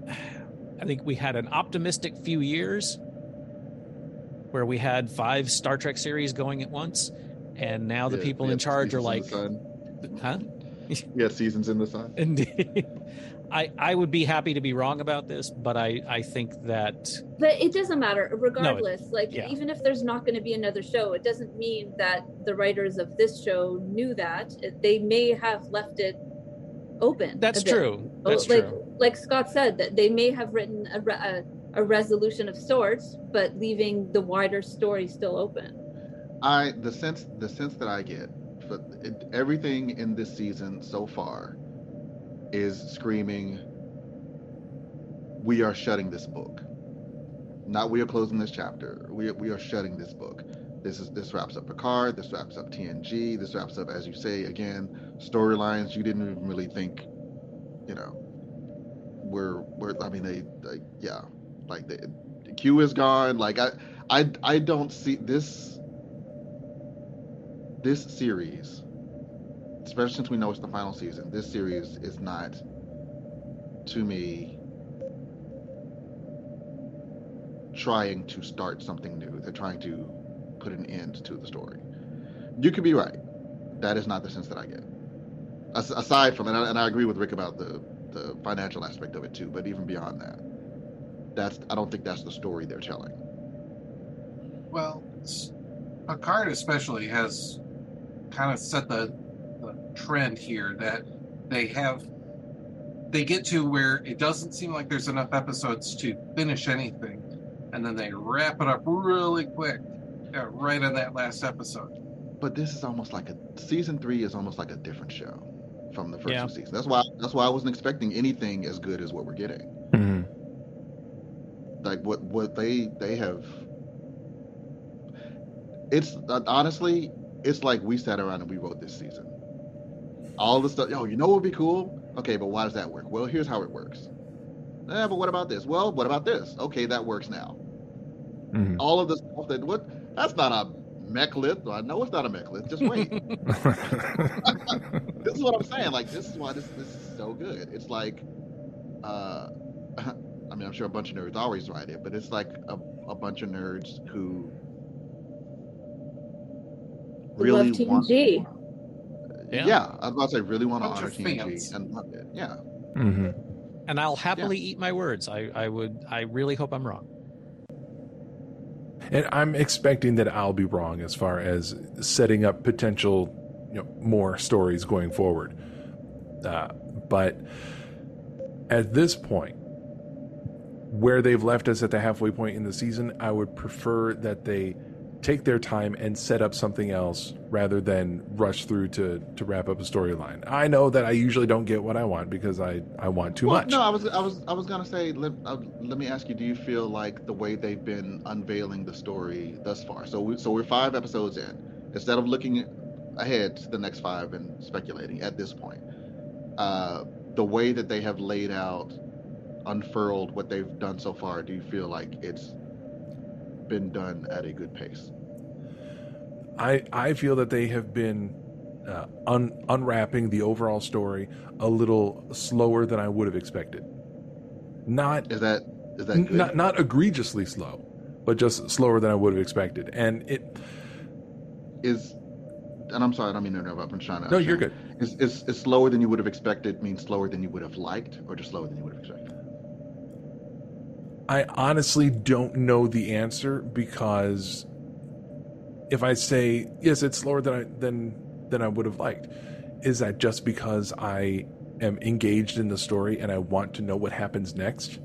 I think we had an optimistic few years where we had five Star Trek series going at once, and now the Yeah, people in charge are like, in huh? yeah, seasons in the sun. Indeed. I, I would be happy to be wrong about this, but I, I think that But it doesn't matter, regardless. like, yeah. even if there's not going to be another show, it doesn't mean that the writers of this show knew that. They may have left it open. That's true. Oh, That's like, true. Like Scott said, that they may have written a, re- a a resolution of sorts, but leaving the wider story still open. I the sense the sense that I get for it, everything in this season so far is screaming we are shutting this book. Not we are closing this chapter. We we are shutting this book. This is this wraps up Picard. This wraps up TNG. This wraps up, as you say again, storylines you didn't even really think, you know, were were. I mean, they, they yeah, like the, the Q is gone. Like I I I don't see this this series, especially since we know it's the final season. This series is not to me trying to start something new. They're trying to put an end to the story. You could be right. That is not the sense that I get. As- aside from, and I, and I agree with Rick about the the financial aspect of it too. But even beyond that, that's I don't think that's the story they're telling. Well, Picard especially has kind of set the trend here that they have they get to where it doesn't seem like there's enough episodes to finish anything, and then they wrap it up really quick, uh, right on that last episode. But this is almost like a season three is almost like a different show from the first Yeah. two seasons. That's why that's why I wasn't expecting anything as good as what we're getting. Like what what they they have. It's uh, honestly, it's like we sat around and we wrote this season. All the stuff. Oh, you know what would be cool? Okay, but why does that work? Well, here's how it works. Yeah, but what about this? Well, what about this? Okay, that works now. Mhm. All of the stuff that what that's not a mek'leth. I know it's not a mek'leth. Just wait. this is what I'm saying. Like this is why this this is so good. It's like, uh, I mean, I'm sure a bunch of nerds always write it, but it's like a, a bunch of nerds who really love want. TNG. Yeah. I was about to say really want to Bunch honor of TNG fans. and love it. Yeah. Mm-hmm. And I'll happily eat my words. I, I would. I really hope I'm wrong. And I'm expecting that I'll be wrong as far as setting up potential, you know, more stories going forward. Uh, but at this point, where they've left us at the halfway point in the season, I would prefer that they take their time and set up something else rather than rush through to to wrap up a storyline. I know that I usually don't get what I want because I I want too well, much. No, I was I was I was gonna say let uh, let me ask you: Do you feel like the way they've been unveiling the story thus far? So we, so we're five episodes in. Instead of looking ahead to the next five and speculating at this point, uh, the way that they have laid out, unfurled what they've done so far, do you feel like it's been done at a good pace? I I feel that they have been uh, un, unwrapping the overall story a little slower than I would have expected. Not is that is that good? not not egregiously slow, but just slower than I would have expected. And it is and I'm sorry, I don't mean to interrupt. I'm trying to. No, you're good. Is, is is slower than you would have expected means slower than you would have liked, or just slower than you would have expected? I honestly don't know the answer because if I say yes, it's slower than I than than I would have liked. Is that just because I am engaged in the story and I want to know what happens next,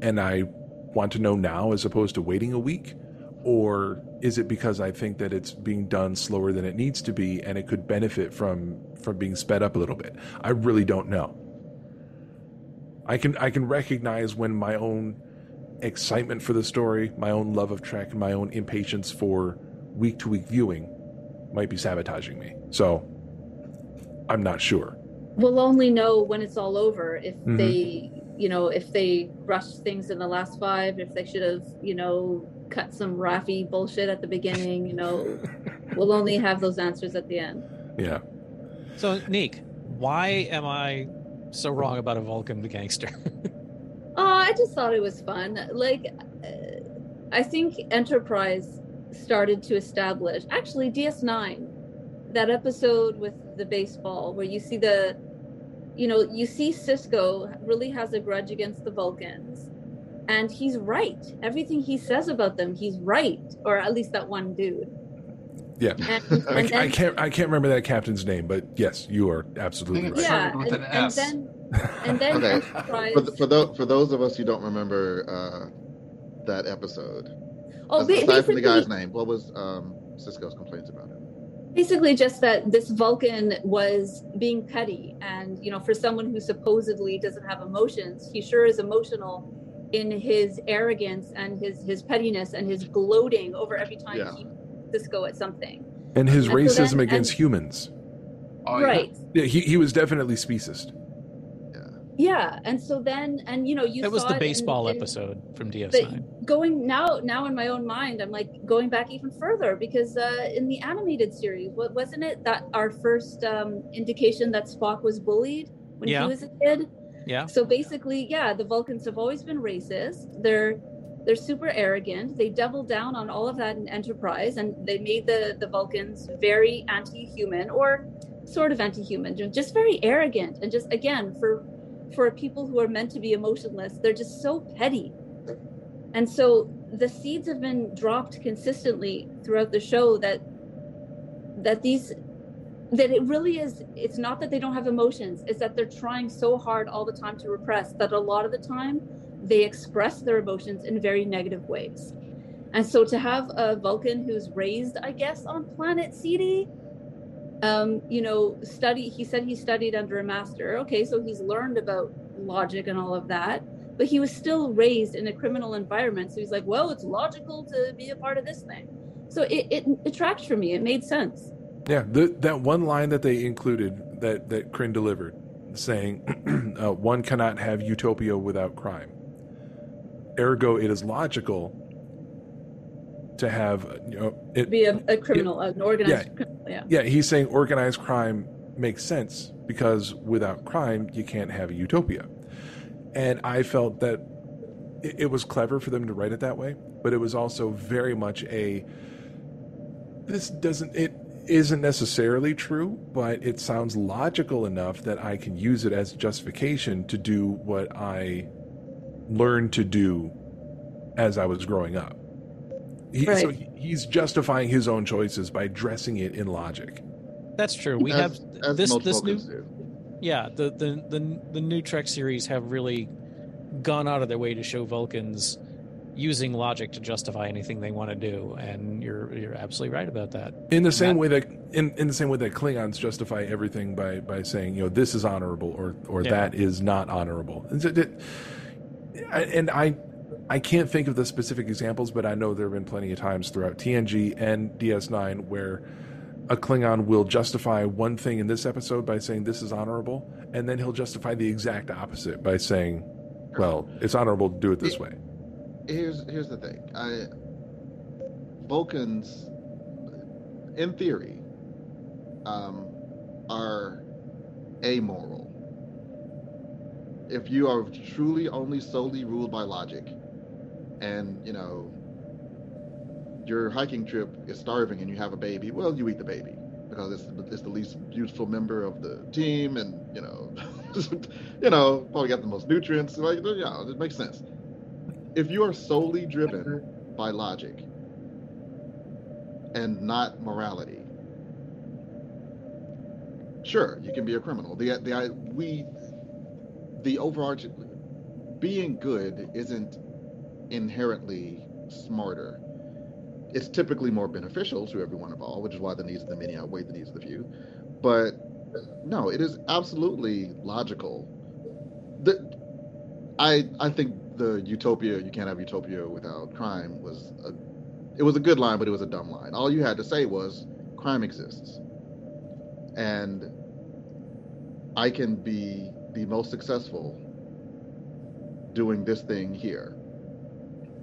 and I want to know now as opposed to waiting a week, or is it because I think that it's being done slower than it needs to be and it could benefit from from being sped up a little bit? I really don't know. I can I can recognize when my own excitement for the story, my own love of Trek, and my own impatience for week to week viewing might be sabotaging me. So I'm not sure. We'll only know when it's all over if Mhm. they, you know, if they rushed things in the last five, if they should have, you know, cut some Raffi bullshit at the beginning, you know, we'll only have those answers at the end. Yeah. So, Neek, why am I so wrong about a Vulcan gangster? Oh, I just thought it was fun. Like, uh, I think Enterprise started to establish, actually, DS9, that episode with the baseball where you see the, you know, you see Sisko really has a grudge against the Vulcans. And he's right. Everything he says about them, he's right. Or at least that one dude. Yeah. And- I, and I then- can't I can't remember that captain's name, but yes, you are absolutely right. Yeah. And, and then, and then Okay. Enterprise. For, th- for those for those of us who don't remember uh, that episode? Oh, As- ba- aside from the guy's name, what was um, Sisko's complaints about him? basically just that this vulcan was being petty and you know for someone who supposedly doesn't have emotions he sure is emotional in his arrogance and his his pettiness and his gloating over every time Yeah. he Sisko at something And his And so racism then- against and- humans. right Yeah, he, he was definitely speciesist. Yeah and so then and you know you That was saw the it in- baseball in- episode from DS9. going now now in my own mind i'm like going back even further because uh in the animated series what wasn't it that our first um indication that spock was bullied when Yeah. he was a kid Yeah. so basically yeah the vulcans have always been racist they're they're super arrogant they doubled down on all of that in enterprise and they made the the vulcans very anti-human or sort of anti-human just very arrogant and just again for for people who are meant to be emotionless they're just so petty. And so the seeds have been dropped consistently throughout the show that that these that it really is it's not that they don't have emotions it's that they're trying so hard all the time to repress that a lot of the time they express their emotions in very negative ways. And so to have a vulcan who's raised i guess on planet cd um, you know, study. He said he studied under a master. Okay, so he's learned about logic and all of that, but he was still raised in a criminal environment. So he's like, well, it's logical to be a part of this thing. So it it, it tracked for me. It made sense. Yeah, the, that one line that they included that that Kryn delivered, saying, uh, "One cannot have utopia without crime." Ergo, it is logical to have you know it, Be a, a criminal, an organized yeah. criminal. Yeah. yeah, he's saying organized crime makes sense because without crime, you can't have a utopia. And I felt that it, it was clever for them to write it that way, but it was also very much a this doesn't it isn't necessarily true, but it sounds logical enough that I can use it as justification to do what I learned to do as I was growing up. He, So Right. he- he's justifying his own choices by dressing it in logic. That's true. We As- have as this this new do. yeah the, the the the new Trek series have really gone out of their way to show Vulcans using logic to justify anything they want to do, and you're you're absolutely right about that. In the same That- way that in, in the same way that Klingons justify everything by, by saying, you know, this is honorable or or Yeah. that is not honorable. And, so and I I can't think of the specific examples, but I know there have been plenty of times throughout TNG and DS9 where a Klingon will justify one thing in this episode by saying this is honorable, and then he'll justify the exact opposite by saying, well, it's honorable to do it this way. here's here's the thing. I Vulcans, in theory, um, are amoral. If you are truly only solely ruled by logic, and you know your hiking trip is starving and you have a baby, well, you eat the baby because it's it's the least useful member of the team, and you know, you know, probably got the most nutrients. Like, yeah, it makes sense if you are solely driven by logic and not morality, sure, you can be a criminal. The the I- we the overarching being good isn't inherently smarter. It's typically more beneficial to everyone involved, which is why the needs of the many outweigh the needs of the few. But no, it is absolutely logical. The, I I think the utopia you can't have utopia without crime was a it was a good line, but it was a dumb line. All you had to say was crime exists, and I can be the most successful doing this thing here.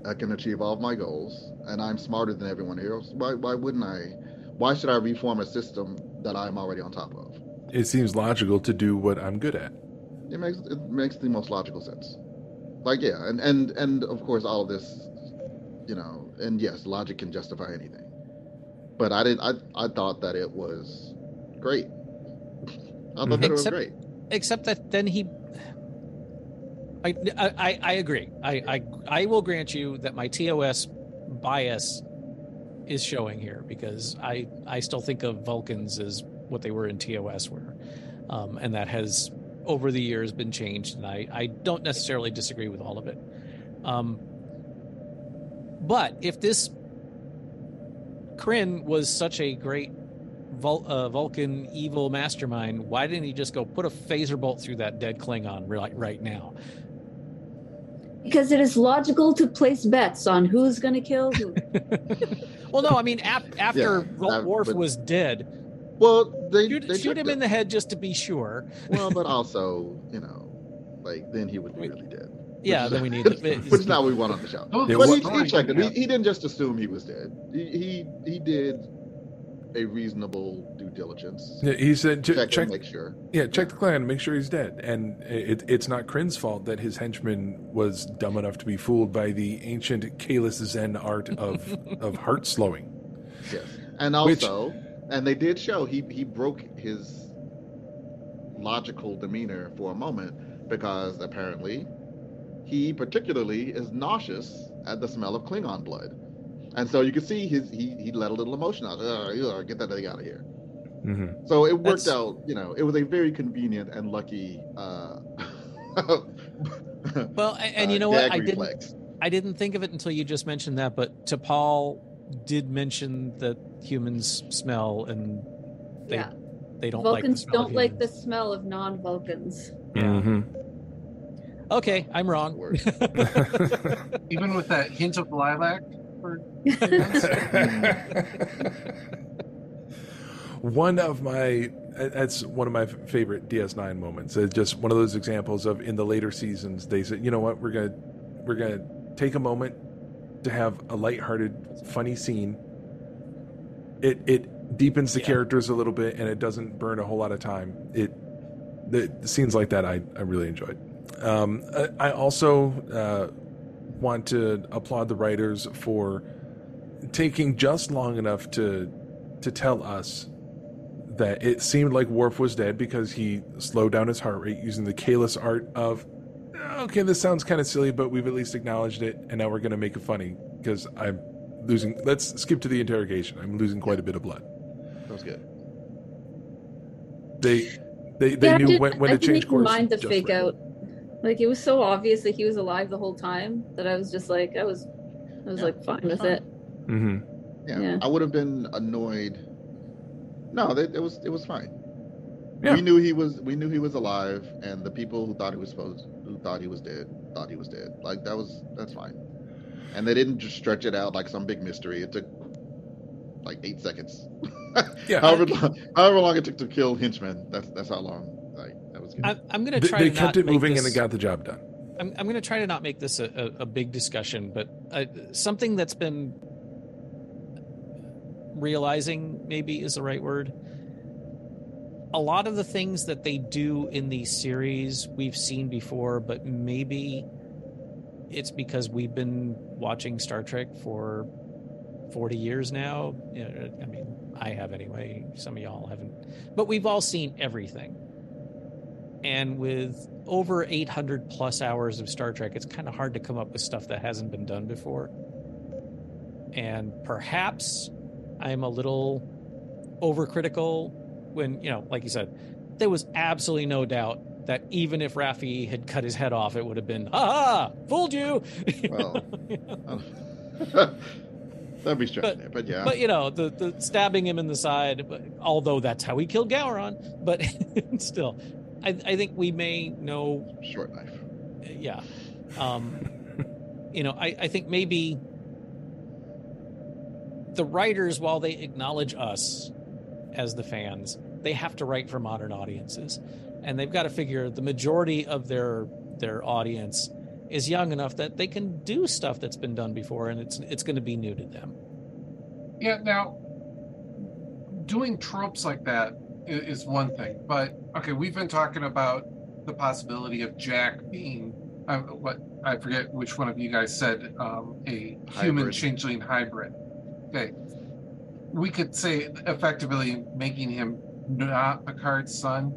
I can achieve all of my goals, and I'm smarter than everyone else. Why why wouldn't I? Why should I reform a system that I'm already on top of? It seems logical to do what I'm good at. It makes it makes the most logical sense. Like yeah, and and and of course all of this, you know, and yes, logic can justify anything. But I didn't. I I thought that it was great. I thought that it was Except- great. Except that then he. I, I, I agree. I, I I will grant you that my TOS bias is showing here because I I still think of Vulcans as what they were in TOS were, um, and that has over the years been changed, and I I don't necessarily disagree with all of it. Um, But if this Kryn was such a great Vul- uh, Vulcan evil mastermind, why didn't he just go put a phaser bolt through that dead Klingon right right now? Because it is logical to place bets on who's going to kill who. Well, no, I mean ap- after Yeah, Ro- uh, Worf but- was dead, Well, they shoot, they shoot him the- in the head just to be sure. Well, but also, you know, like then he would be really dead. Yeah, Which then we need to- which is not what we want on the show. Oh, but what- he, he checked him. yeah. He, he didn't just assume he was dead. He he, he did a reasonable due diligence. Yeah, he said, "Ch- check, check, make sure. yeah, check the clan, make sure he's dead." And it, it's not Kryn's fault that his henchman was dumb enough to be fooled by the ancient Kalis Zen art of of heart slowing. Yes, and Which- also, and they did show he he broke his logical demeanor for a moment because apparently he particularly is nauseous at the smell of Klingon blood, and so you can see his he he let a little emotion out. Ugh, ugh, get that thing out of here. Mm-hmm. So it worked That's- out. You know, it was a very convenient and lucky. Uh, Well, a- and you uh, know what? gag I didn't. I didn't think of it until you just mentioned that. But T'Pol did mention that humans smell, and they Yeah. they don't like the Vulcans smell. don't like the smell of non-Vulcans. Mm-hmm. Okay, I'm wrong. Even with that hint of lilac. For... one of my that's one of my favorite DS9 moments. It's just one of those examples of in the later seasons they said, you know what, we're gonna we're gonna take a moment to have a lighthearted, funny scene. It it deepens the characters a little bit and it doesn't burn a whole lot of time. It the scenes like that I, I really enjoyed. Um, I, I also uh, want to applaud the writers for taking just long enough to to tell us that it seemed like Worf was dead because he slowed down his heart rate using the Kalis art of okay, this sounds kind of silly, but we've at least acknowledged it, and now we're going to make it funny because I'm losing. Let's skip to the interrogation. I'm losing quite a bit of blood. That was good. They they they Yeah, knew didn't- when, when I to change course. mind the fake right. out. Like it was so obvious that he was alive the whole time that I was just like, I was, I was like fine with it. Mm-hmm. Yeah, Yeah. I would have been annoyed. No, they, it was it was fine. Yeah. We knew he was we knew he was alive, and the people who thought he was supposed who thought he was dead thought he was dead. Like that was that's fine. And they didn't just stretch it out like some big mystery. It took like eight seconds. Yeah. however, long, however long it took to kill henchmen. That's that's how long. Like that was good. I'm, I'm going to They, try they to kept not it moving this, and it got the job done. I'm, I'm going to try to not make this a, a, a big discussion, but uh, something that's been realizing maybe is the right word. A lot of the things that they do in these series we've seen before, but maybe it's because we've been watching Star Trek for 40 years now. You know, I mean, I have anyway. Some of y'all haven't. But we've all seen everything. And with over 800 plus hours of Star Trek, it's kind of hard to come up with stuff that hasn't been done before. And perhaps I'm a little overcritical when, you know, like you said, there was absolutely no doubt that even if Raffi had cut his head off, it would have been, ha, fooled you. well, that'd be stretching it, but yeah. But you know, the, the stabbing him in the side, although that's how he killed Gowron, but still, I, I think we may know. Short knife. Yeah. Um, you know, I, I think maybe the writers, while they acknowledge us as the fans, they have to write for modern audiences, and they've got to figure the majority of their their audience is young enough that they can do stuff that's been done before, and it's it's going to be new to them. Yeah, now doing tropes like that i- is one thing, but okay, we've been talking about the possibility of Jack being uh, what I forget which one of you guys said um, a human Hybrid. changeling hybrid. Okay, we could say effectively making him not Picard's son.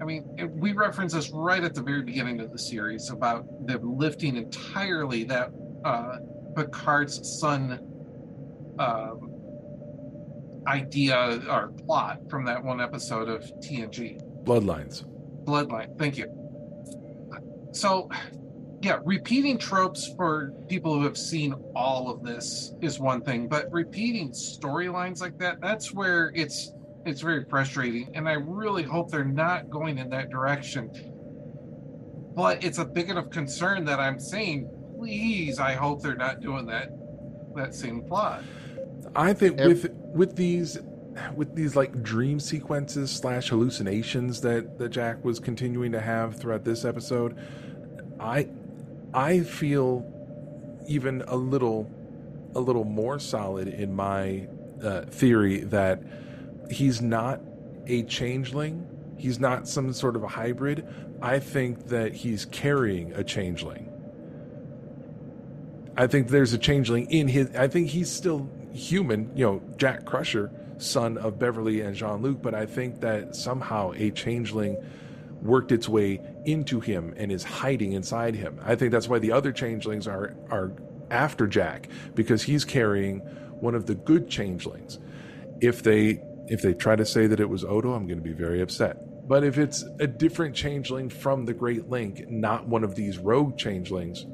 I mean, we reference this right at the very beginning of the series about them lifting entirely that uh, Picard's son um, idea or plot from that one episode of TNG. Bloodlines. Bloodline. Thank you. So yeah, repeating tropes for people who have seen all of this is one thing, but repeating storylines like that, that's where it's it's very frustrating. And I really hope they're not going in that direction. But it's a big enough concern that I'm saying, please, I hope they're not doing that that same plot. I think with with these with these like dream sequences slash hallucinations that that Jack was continuing to have throughout this episode, I I feel even a little a little more solid in my uh, theory that he's not a changeling. He's not some sort of a hybrid. I think that he's carrying a changeling. I think there's a changeling in his. I think he's still human, you know, Jack Crusher, son of Beverly and Jean Luc, but I think that somehow a changeling worked its way into him and is hiding inside him. I think that's why the other changelings are are after Jack because he's carrying one of the good changelings. If they if they try to say that it was Odo, I'm going to be very upset. But if it's a different changeling from the Great Link, not one of these rogue changelings,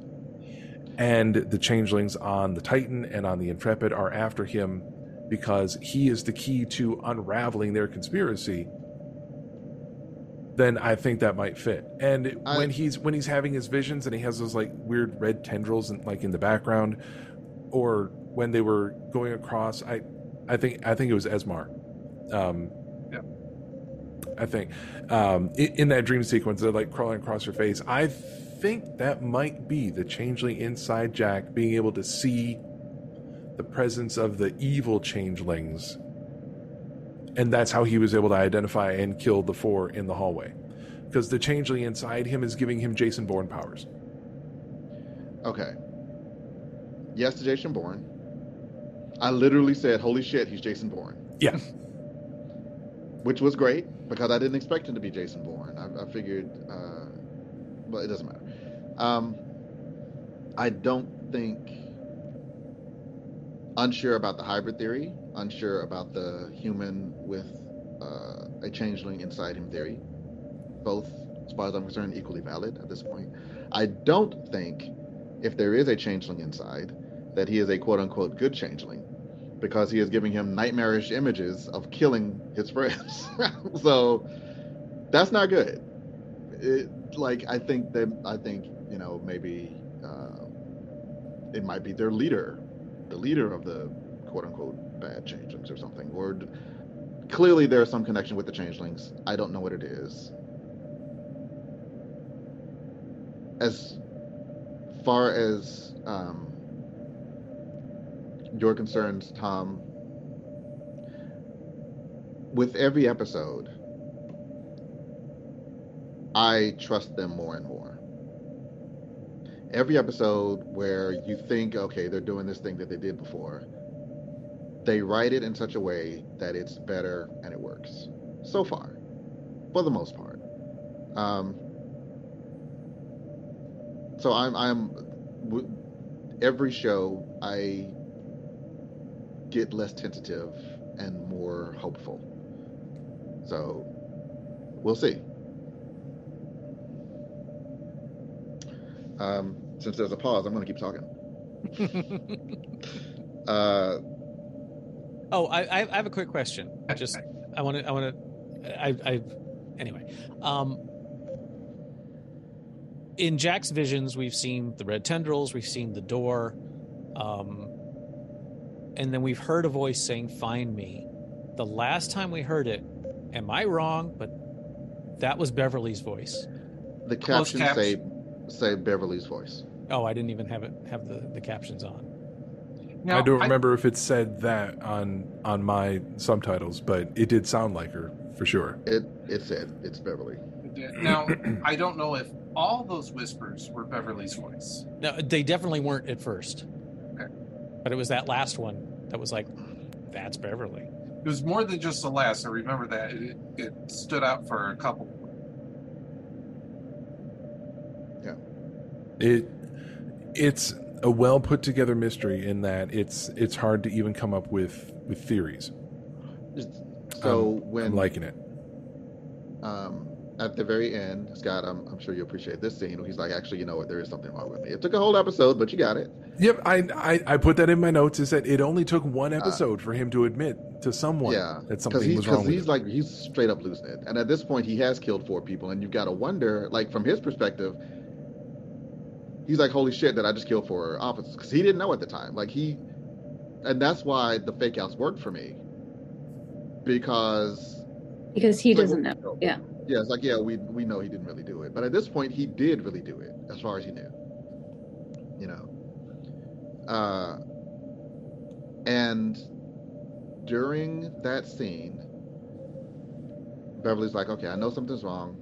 and the changelings on the Titan and on the Intrepid are after him because he is the key to unraveling their conspiracy, then I think that might fit. And I- when he's when he's having his visions and he has those like weird red tendrils and like in the background, or when they were going across, I I think I think it was Esmar. Um, yeah. I think um, in, in that dream sequence, they're like crawling across her face. I think that might be the changeling inside Jack being able to see the presence of the evil changelings, and that's how he was able to identify and kill the four in the hallway. Because the changeling inside him is giving him Jason Bourne powers. Okay. Yes to Jason Bourne. I literally said, "Holy shit, he's Jason Bourne," Yeah, which was great because I didn't expect him to be Jason Bourne. I, I figured, uh, but it doesn't matter. Um, I don't think. Unsure about the hybrid theory. Unsure about the human with uh, a changeling inside him theory. Both, as far as I'm concerned, equally valid at this point. I don't think, if there is a changeling inside, that he is a quote unquote good changeling because he is giving him nightmarish images of killing his friends. so that's not good. It, like I think that I think you know maybe uh, it might be their leader, the leader of the quote unquote bad changelings or something. Or clearly there's some connection with the changelings. I don't know what it is. As far as um, your concerns, Tom, with every episode, I trust them more and more. Every episode where you think, okay, they're doing this thing that they did before, they write it in such a way that it's better and it works. So far, for the most part. Um, so I'm, I'm, every show I get less tentative and more hopeful. So we'll see. Um, since there's a pause, I'm going to keep talking. uh, Oh, I, I I have a quick question. I just I want to I want to I I anyway. Um in Jack's visions, we've seen the red tendrils, we've seen the door, um, and then we've heard a voice saying, "Find me." The last time we heard it, am I wrong? But that was Beverly's voice. the Close captions caps. say say Beverly's voice. Oh, I didn't even have it have the, the captions on. Now, I don't remember if it said that on on my subtitles, but it did sound like her for sure. It it said it's Beverly. Now, I don't know if all those whispers were Beverly's voice. No, they definitely weren't at first. Okay. But it was that last one that was like, "That's Beverly." It was more than just the last. I remember that. It, it stood out for a couple. Yeah. It it's a well put together mystery in that it's it's hard to even come up with with theories. So I'm- when I'm liking it. um, at the very end, Scott, I'm, I'm sure you appreciate this scene. He's like, actually, you know what? There is something wrong with me. It took a whole episode, but you got it. Yep, I, I I put that in my notes. Is that it only took one episode uh, for him to admit to someone yeah, that something was wrong. Because he's like he's straight up losing it, and at this point, he has killed four people, and you've got to wonder, like from his perspective, he's like, holy shit, that I just killed four officers because he didn't know at the time. Like he, and that's why the fake outs worked for me because because he doesn't like, know. Yeah. Yeah, it's like yeah, we we know he didn't really do it, but at this point, he did really do it, as far as he knew. You know. Uh, and during that scene, Beverly's like, okay, I know something's wrong.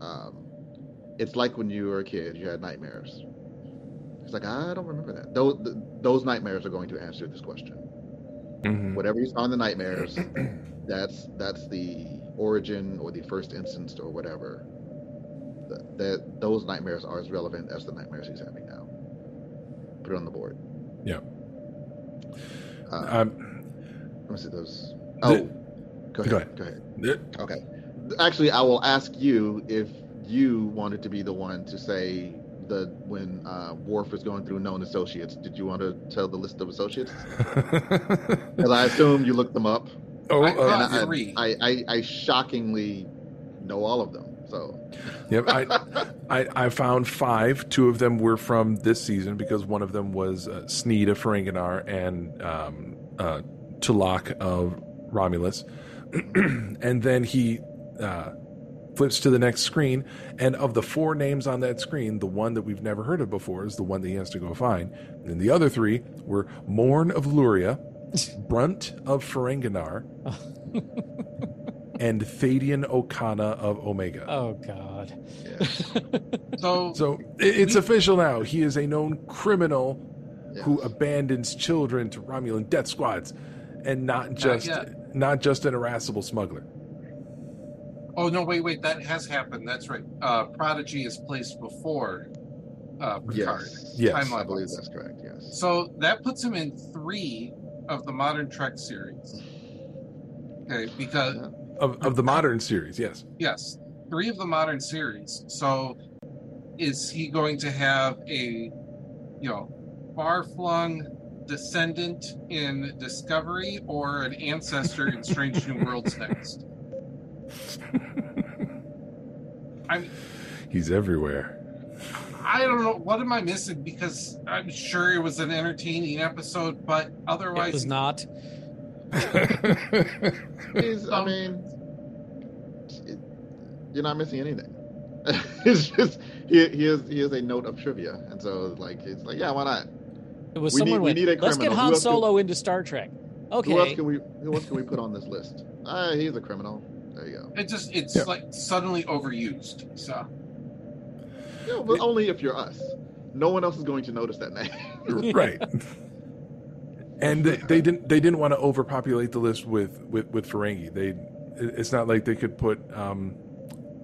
Um, it's like when you were a kid, you had nightmares. He's like, I don't remember that. Those, those nightmares are going to answer this question. Mm-hmm. Whatever you saw in the nightmares, that's that's the origin or the first instance or whatever. That, that those nightmares are as relevant as the nightmares he's having now. Put it on the board. Yeah. Uh, um, let me see those. Oh, the, go ahead. Go ahead. Go ahead. Okay. Actually, I will ask you if you wanted to be the one to say the when uh, Worf was going through known associates. Did you want to tell the list of associates? Because I assume you looked them up. Oh, I, uh, I, I, I, I shockingly know all of them. So, yep, I, I, I found five. Two of them were from this season because one of them was uh, Sneed of Ferenginar and um, uh, Tulak of Romulus, and then he uh, flips to the next screen, and of the four names on that screen, the one that we've never heard of before is the one that he has to go find. And the other three were Morn of Luria, Brunt of Ferenginar, and Thadiun Okona of Omega. Oh God! so, so it's we, official now. He is a known criminal yes. who abandons children to Romulan death squads, and not just not, not just an irascible smuggler. Oh no! Wait, wait. That has happened. That's right. Uh, Prodigy is placed before uh, Picard. Yes, yes I believe that's correct. Yes. So that puts him in three of the modern Trek series. Okay, because of of the modern series, yes. Yes, three of the modern series. So, is he going to have a, you know, far flung descendant in Discovery or an ancestor in Strange New Worlds next? I mean, he's everywhere. I don't know what am I missing because I'm sure it was an entertaining episode, but otherwise it was not. he's, I mean, you're not missing anything. it's just he, he is he is a note of trivia, and so like it's like yeah, why not? It was we someone need, went, we need a criminal. Let's get Han Solo can, into Star Trek. Okay. Who else can we who else can we put on this list? Ah, he's a criminal. There. It just it's yeah. like suddenly overused. So yeah, but only if you're us. No one else is going to notice that name. right. And they, they, didn't they didn't want to overpopulate the list with with with Ferengi. They it's not like they could put um,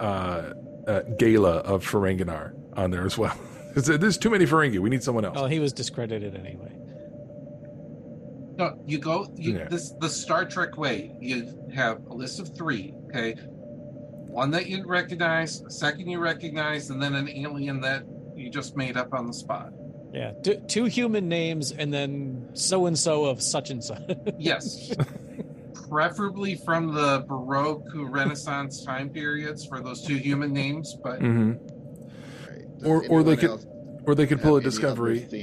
uh, uh, Gaila of Ferenginar on there as well. There's too many Ferengi. We need someone else. Oh, he was discredited anyway. No, you go you, yeah. this the Star Trek way. You have a list of three. Okay, one that you recognize, a second you recognize, and then an alien that you just made up on the spot. Yeah, two, two human names, and then so and so of such and such. yes, preferably from the Baroque Renaissance time periods for those two human names, but. Mm-hmm. Or, or they could, or they could pull a discovery.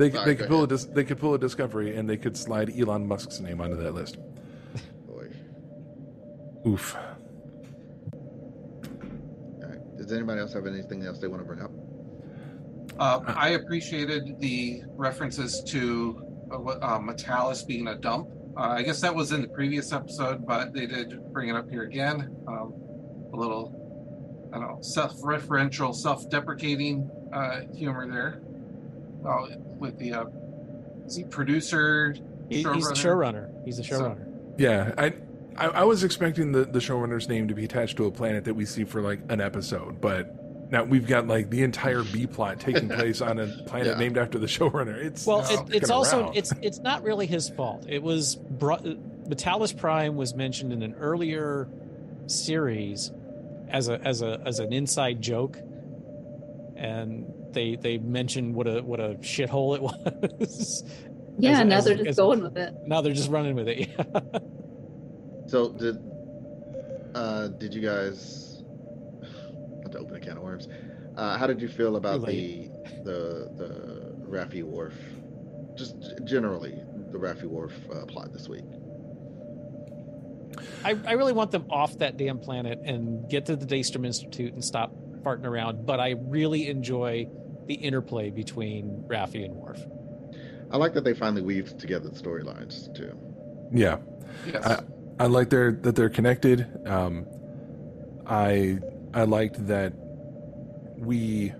They, Sorry, they could pull a they could pull a discovery and they could slide Elon Musk's name onto that list. Boy. Oof. Does anybody else have anything else they want to bring up? Uh, I appreciated the references to uh, uh, M'Talas being a dump. Uh, I guess that was in the previous episode, but they did bring it up here again. Um, a little, I don't know, self-referential, self-deprecating uh, humor there. Uh, with the uh, is he producer? He, he's the showrunner. He's the showrunner. So, yeah, I, I, I was expecting the the showrunner's name to be attached to a planet that we see for like an episode, but now we've got like the entire B plot taking place on a planet yeah. named after the showrunner. It's well, it, it's also around. it's it's not really his fault. It was brought, M'Talas Prime was mentioned in an earlier series as a as a as an inside joke, and they they mentioned what a what a shithole it was. Yeah, As- now as- they're just as- going with it. Now they're just running with it. Yeah. So did uh did you guys not to open a can of worms? Uh, how did you feel about the the the Raffi Worf, just generally the Raffi Worf uh, plot this week? I, I really want them off that damn planet and get to the Daystrom Institute and stop farting around. But I really enjoy the interplay between Raffi and Worf. I like that they finally weaved together the storylines too. Yeah. Yes. I, I like that they're connected. Um, I I liked that we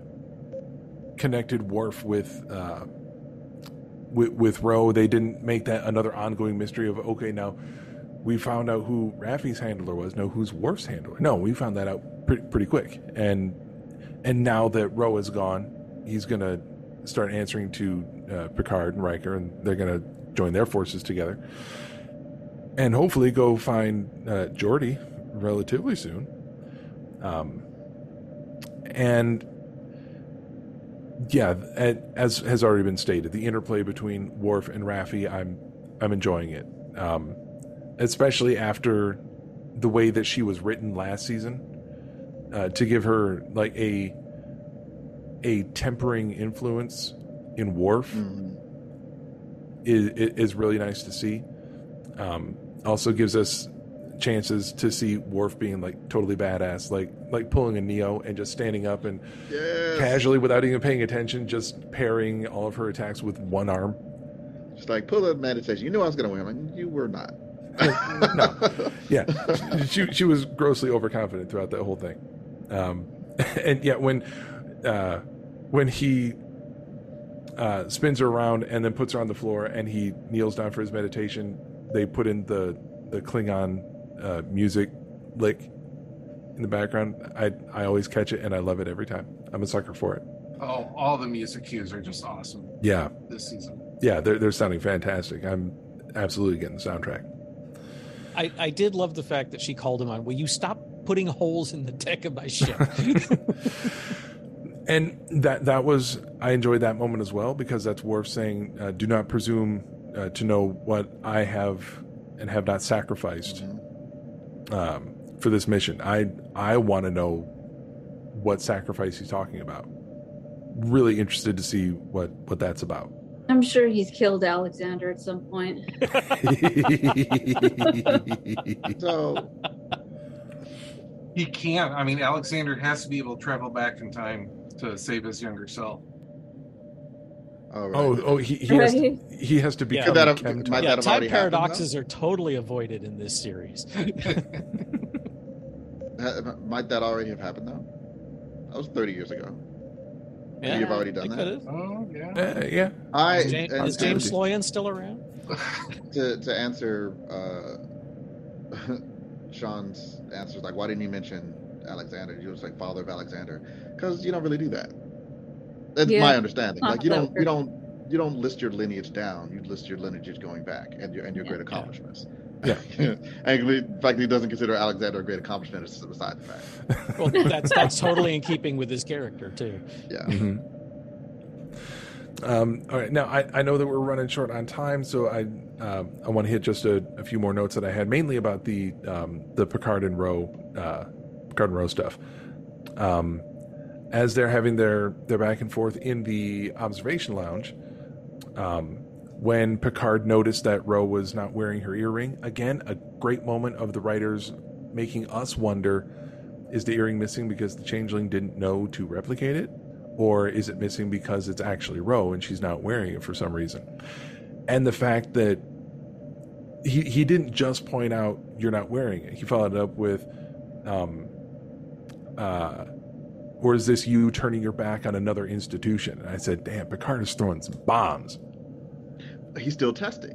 connected Worf with uh, with with Ro. They didn't make that another ongoing mystery of okay now we found out who Raffi's handler was. No, who's Worf's handler? No, we found that out pretty, pretty quick. And and now that Ro is gone, he's gonna start answering to uh, Picard and Riker, and they're gonna join their forces together, and hopefully go find uh, Geordi relatively soon. Um, and yeah, as has already been stated, the interplay between Worf and Raffi, I'm I'm enjoying it, um, especially after the way that she was written last season. Uh, to give her like a a tempering influence in Worf is is really nice to see. Um, also gives us chances to see Worf being like totally badass, like like pulling a Neo and just standing up and Yes. casually, without even paying attention, just parrying all of her attacks with one arm. Just like pull a meditation. You knew I was going to win. I'm like, you were not. no, yeah, she she was grossly overconfident throughout that whole thing, um, and yet when uh, when he uh, spins her around and then puts her on the floor and he kneels down for his meditation, they put in the the Klingon uh, music lick in the background. I I always catch it and I love it every time. I'm a sucker for it. Oh, all the music cues are just awesome. Yeah. This season. Yeah, they're they're sounding fantastic. I'm absolutely getting the soundtrack. I, I did love the fact that she called him on. Will you stop putting holes in the deck of my ship? and that that was I enjoyed that moment as well because that's Worf saying, uh, "Do not presume uh, to know what I have and have not sacrificed um, for this mission. I I want to know what sacrifice he's talking about. Really interested to see what what that's about." I'm sure he's killed Alexander at some point. so he can't. I mean, Alexander has to be able to travel back in time to save his younger self. Oh, oh, he, he has to, Right. he has to Yeah. become Could that Chemtrail. yeah, have time already happened, paradoxes are totally avoided in this series. Might that already have happened though? That was 30 years ago. Yeah, You've already done that. Oh yeah. Uh, yeah. I is James, and- is James and Sloyan still around? to to answer uh, Sean's answers, like why didn't you mention Alexander? You was like father of Alexander, because you don't really do that. That's Yeah. my understanding. Like you don't you don't you don't list your lineage down. You list your lineage going back and your and your great accomplishments. Yeah. and the fact that he doesn't consider Alexander a great accomplishment is beside the fact. Well, that's that's totally in keeping with his character too. Yeah. Mhm. Um, all right, now I, I know that we're running short on time, so I um, I want to hit just a, a few more notes that I had, mainly about the um, the Picard and Ro uh, Picard and Ro stuff. Um, as they're having their their back and forth in the observation lounge, um, when Picard noticed that Ro was not wearing her earring, again a great moment of the writers making us wonder: is the earring missing because the changeling didn't know to replicate it? or is it missing because it's actually Ro and she's not wearing it for some reason? And the fact that he he didn't just point out you're not wearing it. He followed it up with, um, uh, or is this you turning your back on another institution? And I said, damn, Picard is throwing some bombs. He's still testing,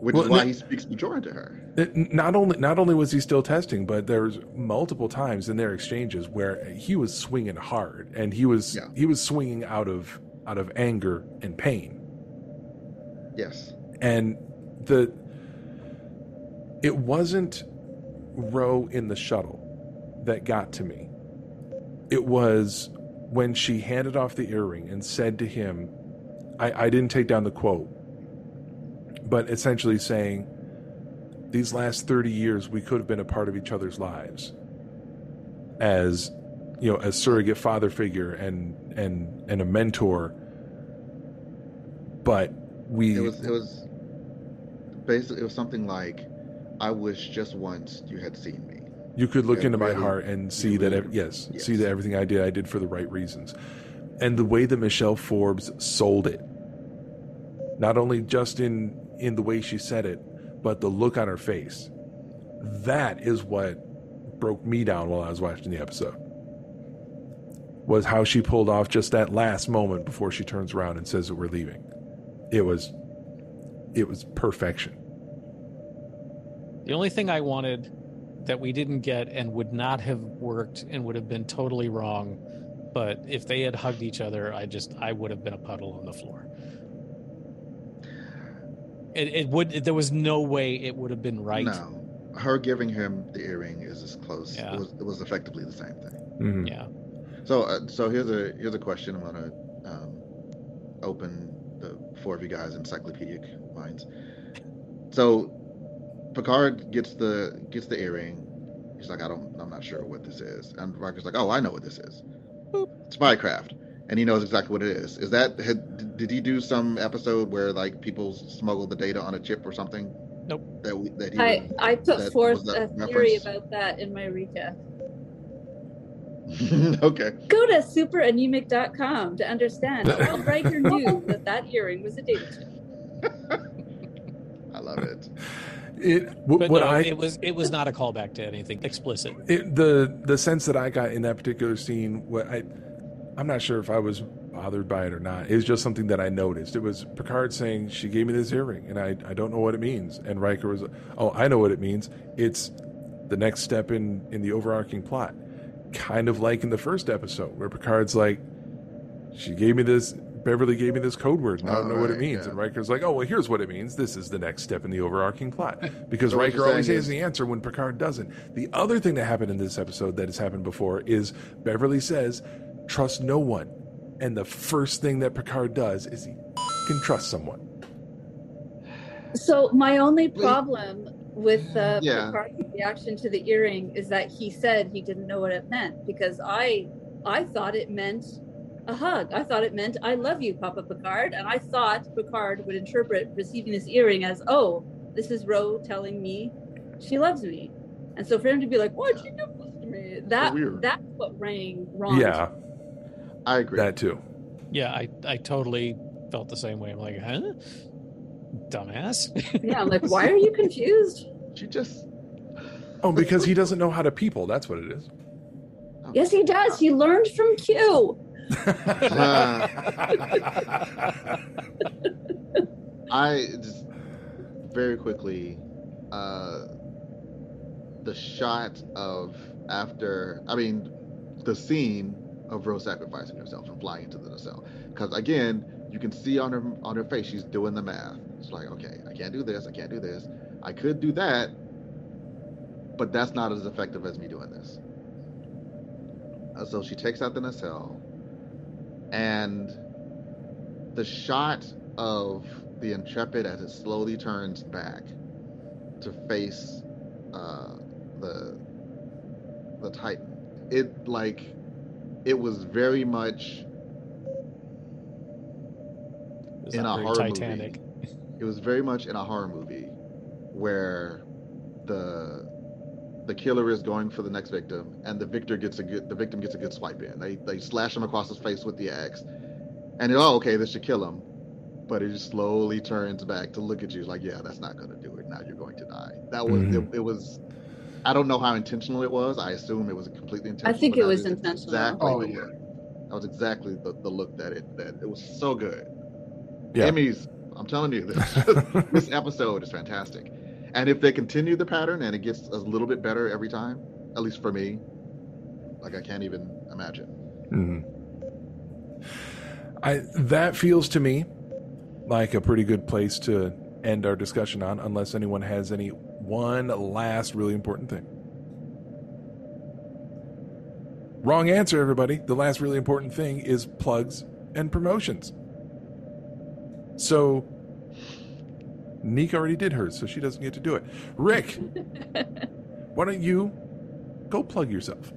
which Well, is why no- he speaks Bajoran to her. It- not only not only was he still testing, but there's multiple times in their exchanges where he was swinging hard, and he was he was swinging out of out of anger and pain. Yes. and the it wasn't Ro in the shuttle that got to me. It was when she handed off the earring and said to him, I, I didn't take down the quote, but essentially saying, These last 30 years, we could have been a part of each other's lives as you know, a surrogate father figure and and and a mentor. But we It was it was basically it was something like, "I wish just once you had seen me." You could look Yeah, into my really- heart and see that yes, Yes. see that everything I did I did for the right reasons. And the way that Michelle Forbes sold it, not only just in in the way she said it, but the look on her face. That is what broke me down while I was watching the episode. Was how she pulled off just that last moment before she turns around and says that we're leaving. It was it was perfection. The only thing I wanted that we didn't get and would not have worked and would have been totally wrong, but if they had hugged each other, I just I would have been a puddle on the floor. It, it would. There was no way it would have been right. No, her giving him the earring is as close. Yeah. It was it was effectively the same thing. Mm-hmm. Yeah. So uh, so here's a here's a question. I'm gonna um, open the four of you guys' encyclopedic minds. So Picard gets the gets the earring. He's like, I don't, I'm not sure what this is. And Riker's like, Oh, I know what this is. Spycraft, and he knows exactly what it is. Is that had, did he do some episode where like people smuggled the data on a chip or something? Nope. That we, that he I, was- I put that- forth was that a theory about that in my recap. okay. Go to superanemic.com to understand how Riker knew that that earring was a data chip. I love it. It wh- But what no, I it was it was not a callback to anything explicit. it, the the sense that I got in that particular scene, what I I'm not sure if I was bothered by it or not. It was just something that I noticed. It was Picard saying she gave me this earring and I I don't know what it means. And Riker was, oh, I know what it means. It's the next step in in the overarching plot, kind of like in the first episode where Picard's like, she gave me this. Beverly gave me this code word, and I don't know what it means. yeah. And Riker's like, "Oh, well, here's what it means. This is the next step in the overarching plot." Because So Riker always has the answer when Picard doesn't. The other thing that happened in this episode that has happened before is Beverly says, "Trust no one," and the first thing that Picard does is he can trust someone. So my only problem with uh, Yeah. Picard's reaction to the earring is that he said he didn't know what it meant because I I thought it meant a hug. I thought it meant I love you, Papa Picard, and I thought Picard would interpret receiving this earring as oh, this is Ro telling me she loves me, and so for him to be like, why'd you give this to me? That weird. that's what rang wrong. Yeah, I agree. that too. Yeah, I I totally felt the same way. I'm like, huh, dumbass. Yeah, I'm like, why are you confused? She just Oh, because he doesn't know how to people. That's what it is. Yes, he does. He learned from Q. I just very quickly uh the shot of after I mean the scene of Ro's sacrificing herself and flying into the nacelle. Because again, you can see on her on her face she's doing the math. It's like, okay, I can't do this, I can't do this. I could do that, but that's not as effective as me doing this. Uh, so she takes out the nacelle, and the shot of the Intrepid as it slowly turns back to face uh, the the Titan. It like it was very much was in a horror Titanic. movie. It was very much in a horror movie where the the killer is going for the next victim and the victor gets a good the victim gets a good swipe in. They they slash him across his face with the axe. And it, oh okay, this should kill him. But it just slowly turns back to look at you like, yeah, that's not gonna do it. Now you're going to die. That was Mhm. it, it was I don't know how intentional it was. I assume it was completely intentional. I think it was intentional. Exactly Oh, yeah. That was exactly the, the look that it that it was so good. Yeah. Emmys, I'm telling you, this, this episode is fantastic. And if they continue the pattern and it gets a little bit better every time, at least for me, like I can't even imagine. Mm-hmm. I that feels to me like a pretty good place to end our discussion on, unless anyone has any one last really important thing. Wrong answer, everybody. The last really important thing is plugs and promotions. So Neek already did hers, so she doesn't get to do it. Rick, why don't you go plug yourself?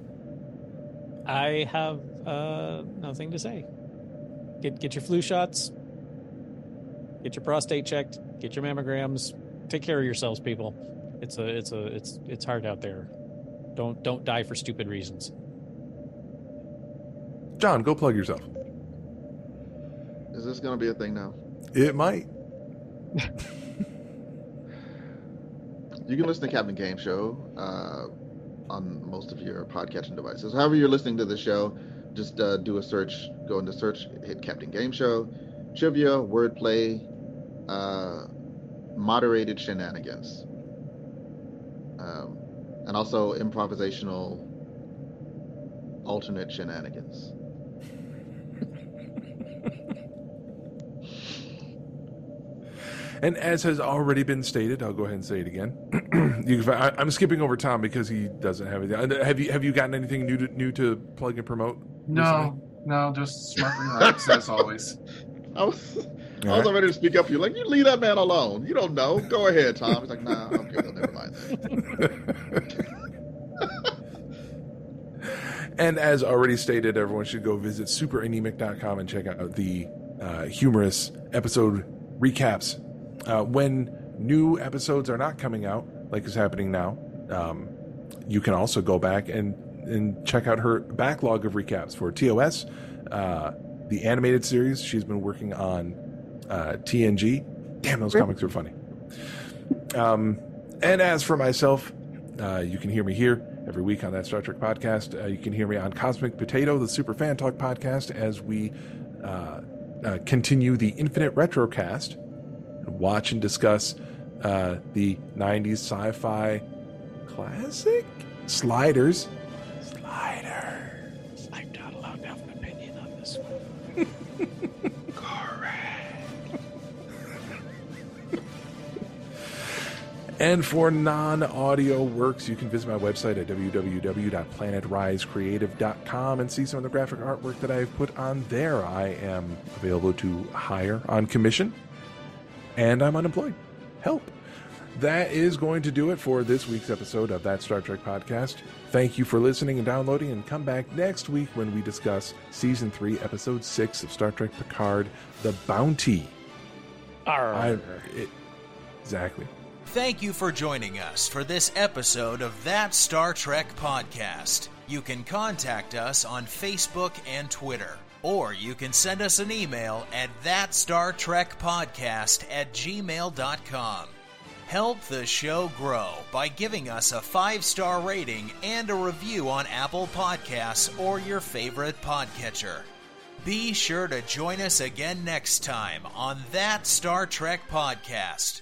I have uh, nothing to say. Get get your flu shots. Get your prostate checked. Get your mammograms. Take care of yourselves, people. It's a it's a it's it's hard out there. Don't don't die for stupid reasons. John, go plug yourself. Is this going to be a thing now? It might. You can listen to Captain Game Show uh, on most of your podcasting devices. However, you're listening to the show, just uh, do a search. Go into search, hit Captain Game Show, trivia, wordplay, uh, moderated shenanigans, um, and also improvisational alternate shenanigans. And as has already been stated, I'll go ahead and say it again. you, can, I, am skipping over Tom because he doesn't have it. Have you have you gotten anything new to, new to plug and promote? No, recently? no, just smart remarks as always. I was, I was right. ready to speak up. You're like, you leave that man alone. You don't know. Go ahead, Tom. He's like, nah, okay, well, never mind. and as already stated, everyone should go visit superanemic.com and check out the uh, humorous episode recaps uh, when new episodes are not coming out, like is happening now, um, you can also go back and, and check out her backlog of recaps for TOS, uh, the animated series. She's been working on uh, TNG. Damn, those comics are funny. Um, and as for myself, uh, you can hear me here every week on that Star Trek podcast. Uh, you can hear me on Cosmic Potato, the Super Fan Talk podcast, as we uh, uh, continue the Infinite Retrocast watch and discuss uh, the 90s sci fi classic Sliders. Sliders. I'm not allowed to have an opinion on this one. Correct. and for non audio works, you can visit my website at www.planetrisecreative.com and see some of the graphic artwork that I've put on there. I am available to hire on commission and I'm unemployed. Help. That is going to do it for this week's episode of That Star Trek Podcast. Thank you for listening and downloading, and come back next week when we discuss Season 3, Episode 6 of Star Trek Picard The Bounty. I, it, exactly. Thank you for joining us for this episode of That Star Trek Podcast. You can contact us on Facebook and Twitter or you can send us an email at thatstartrekpodcast at gmail.com. Help the show grow by giving us a five star rating and a review on Apple Podcasts or your favorite podcatcher. Be sure to join us again next time on That Star Trek Podcast.